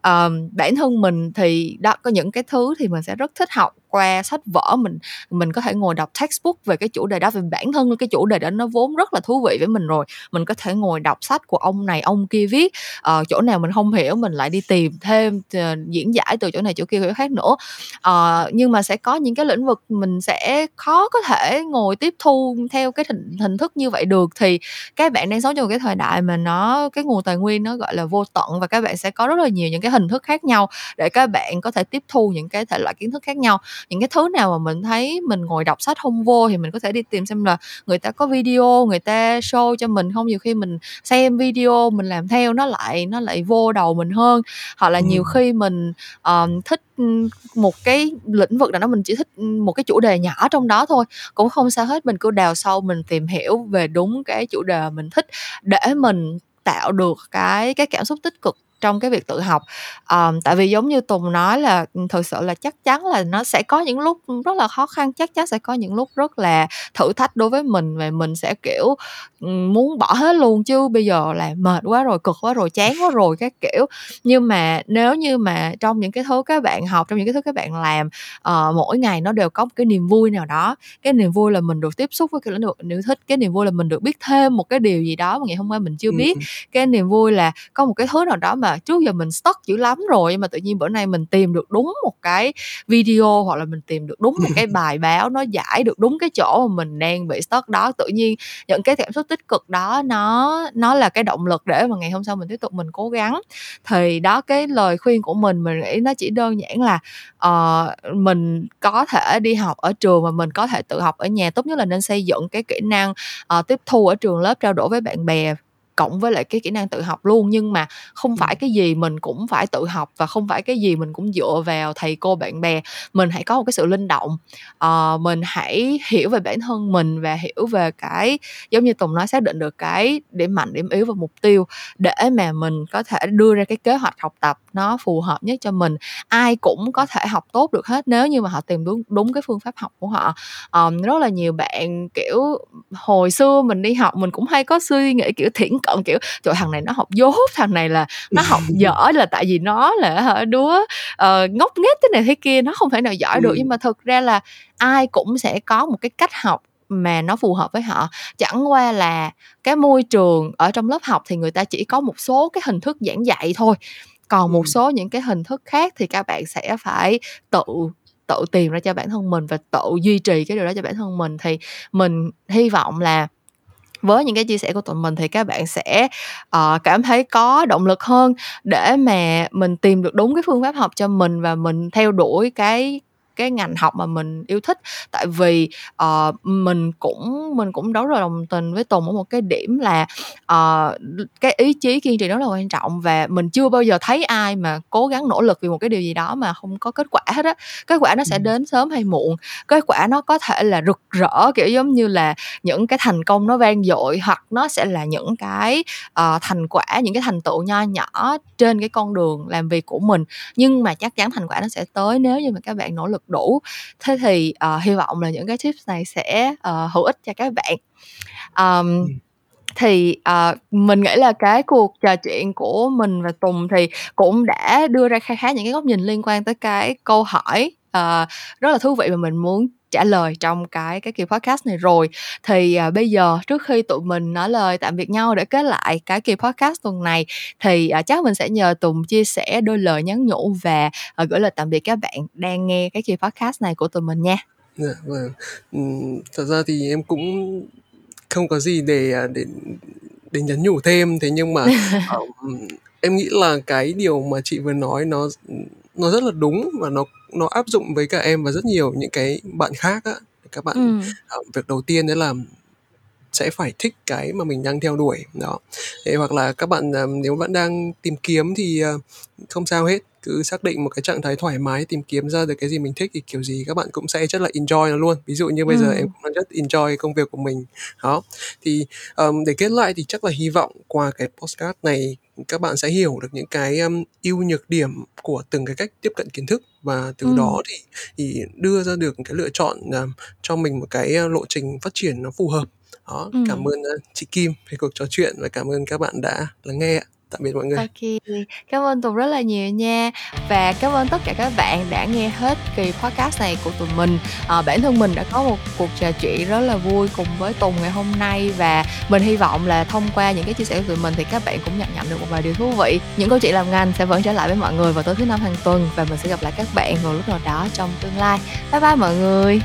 Ờm, bản thân mình thì đó, có những cái thứ thì mình sẽ rất thích học qua sách vở, mình mình có thể ngồi đọc textbook về cái chủ đề đó, vì bản thân cái chủ đề đó nó vốn rất là thú vị với mình rồi. Mình có thể ngồi đọc sách của ông này ông kia viết, ờ, chỗ nào mình hông hiểu mình lại đi tìm thêm t diễn giải từ chỗ này chỗ kia chỗ khác nữa. Ờ, nhưng mà sẽ có những cái lĩnh vực mình sẽ khó có thể ngồi tiếp thu theo cái hình hình thức như vậy được, thì các bạn đang sống trong một cái thời đại mà nó cái nguồn tài nguyên nó, gọi là, vô tận và các bạn sẽ có rất là nhiều những cái hình thức khác nhau để các bạn có thể tiếp thu những cái thể loại kiến thức khác nhau. Những cái thứ nào mà mình thấy mình ngồi đọc sách hông vô thì mình có thể đi tìm xem là người ta có video người ta show cho mình hông, nhiều khi mình xem video mình làm theo nó lại nó lại vô đầu mình hơn. Hoặc là nhiều Ừm. khi mình, ờm, thích, một cái lĩnh vực nào đó, mình chỉ thích, một cái chủ đề nhỏ trong đó thôi, cũng không sao hết, mình cứ đào sâu mình tìm hiểu về đúng cái chủ đề mình thích để mình tạo được cái cái cảm xúc tích cực trong cái việc tự học. Ờm, tại vì giống như Tùng nói là, thực sự là chắc chắn là nó sẽ có những lúc, rất là khó khăn, chắc chắn sẽ có những lúc rất là thử thách đối với mình và mình sẽ, kiểu, muốn bỏ hết luôn chứ bây giờ là mệt quá rồi, cực quá rồi, chán quá rồi các kiểu. Nhưng mà nếu như mà trong những cái thứ các bạn học, trong những cái thứ các bạn làm, ờ, mỗi ngày nó đều có một cái niềm vui nào đó, cái niềm vui là mình được tiếp xúc với cái lĩnh vực mình yêu thích, cái niềm vui là mình được biết thêm một cái điều gì đó mà ngày hôm qua mình chưa biết, cái niềm vui là có một cái thứ nào đó mà trước giờ mình stuck dữ lắm rồi nhưng mà tự nhiên bữa nay mình tìm được đúng một cái video hoặc là mình tìm được đúng một cái bài báo nó giải được đúng cái chỗ mà mình đang bị stuck đó. Tự nhiên những cái cảm xúc tích cực đó nó nó là cái động lực để mà ngày hôm sau mình tiếp tục mình cố gắng. Thì đó, cái lời khuyên của mình, mình nghĩ nó chỉ đơn giản là, ờ, mình có thể đi học ở trường và mình có thể tự học ở nhà, tốt nhất là nên xây dựng cái kỹ năng, ờ, tiếp thu ở trường lớp, trao đổi với bạn bè cộng với lại cái kỹ năng tự học luôn. Nhưng mà không phải cái gì mình cũng phải tự học và không phải cái gì mình cũng dựa vào thầy cô, bạn bè. Mình hãy có một cái sự linh động, ờ, mình hãy hiểu về bản thân mình và hiểu về cái giống như Tùng nói, xác định được cái điểm mạnh, điểm yếu và mục tiêu để mà mình có thể đưa ra cái kế hoạch học tập nó phù hợp nhất cho mình. Ai cũng có thể học tốt được hết nếu như mà họ tìm đúng đúng cái phương pháp học của họ. Ờm, rất là nhiều bạn, kiểu, hồi xưa mình đi học mình cũng hay có suy nghĩ, kiểu, thiển cận, kiểu, "Trời thằng này nó học dốt, thằng này là nó học dở là tại vì nó là đứa, ờ, ngốc nghếch thế này thế kia, nó không thể nào giỏi được." Ừm. Nhưng mà thực ra là ai cũng sẽ có một cái cách học mà nó phù hợp với họ. Chẳng qua là cái môi trường ở trong lớp học thì người ta chỉ có một số cái hình thức giảng dạy thôi, còn một Ừm. số những cái hình thức khác thì các bạn sẽ phải tự tự tìm ra cho bản thân mình và tự duy trì cái điều đó cho bản thân mình. Thì mình hy vọng là với những cái chia sẻ của tụi mình thì các bạn sẽ, uh, cảm thấy có động lực hơn để mà mình tìm được đúng cái phương pháp học cho mình và mình theo đuổi cái cái ngành học mà mình yêu thích. Tại vì, ờ, mình cũng mình cũng rất là đồng tình với Tùng ở một cái điểm là, ờ, cái ý chí kiên trì rất là quan trọng và mình chưa bao giờ thấy ai mà cố gắng nỗ lực vì một cái điều gì đó mà không có kết quả hết á. Kết quả nó sẽ đến sớm hay muộn, kết quả nó có thể là rực rỡ, kiểu, giống như là những cái thành công nó vang dội hoặc nó sẽ là những cái, ờ, thành quả, những cái thành tựu nho nhỏ trên cái con đường làm việc của mình. Nhưng mà chắc chắn thành quả nó sẽ tới nếu như mà các bạn nỗ lực đủ. Thế thì, ờ, hy vọng là những cái tips này sẽ, ờ, hữu ích cho các bạn. Ừm. thì, ờ, mình nghĩ là cái cuộc trò chuyện của mình và Tùng thì cũng đã đưa ra kha khá những cái góc nhìn liên quan tới cái câu hỏi, ờ, rất là thú vị mà mình muốn trả lời trong cái cái kỳ podcast này rồi. Thì, à, bây giờ trước khi tụi mình nói lời tạm biệt nhau để kết lại cái kỳ podcast tuần này thì, à, chắc mình sẽ nhờ Tùng chia sẻ đôi lời nhắn nhủ và, ờ, gửi lời tạm biệt các bạn đang nghe cái kỳ podcast này của tụi mình nha. Dạ, vâng. Thật ra thì em cũng không có gì để, à, để để nhắn nhủ thêm, thế nhưng mà, em nghĩ là cái điều mà chị vừa nói nó nó rất là đúng và nó nó áp dụng với cả em và rất nhiều những cái bạn khác á. các bạn ừ. uh, việc đầu tiên đấy là sẽ phải thích cái mà mình đang theo đuổi đó Thế hoặc là các bạn uh, nếu bạn đang tìm kiếm thì uh, không sao hết cứ xác định một cái trạng thái thoải mái tìm kiếm ra được cái gì mình thích thì kiểu gì các bạn cũng sẽ rất là enjoy nó luôn ví dụ như bây ừ. giờ em cũng rất enjoy công việc của mình đó thì um, để kết lại thì chắc là hy vọng qua cái postcard này các bạn sẽ hiểu được những cái um, ưu nhược điểm của từng cái cách tiếp cận kiến thức và từ ừ. đó thì thì đưa ra được cái lựa chọn uh, cho mình một cái lộ trình phát triển nó phù hợp đó ừ. cảm ơn uh, chị Kim về cuộc trò chuyện và cảm ơn các bạn đã lắng nghe ạ tạm biệt mọi người. Ok cảm ơn tùng rất là nhiều nha. Và cảm ơn tất cả các bạn đã nghe hết kỳ podcast này của tụi mình. À, bản thân mình đã có một cuộc trò chuyện rất là vui cùng với tùng ngày hôm nay. Và mình hy vọng là thông qua những cái chia sẻ của tụi mình thì các bạn cũng nhận nhận được một vài điều thú vị. Những câu chuyện làm ngành sẽ vẫn trở lại với mọi người vào tối thứ năm hàng tuần. Và mình sẽ gặp lại các bạn vào lúc nào đó trong tương lai. Bye bye mọi người.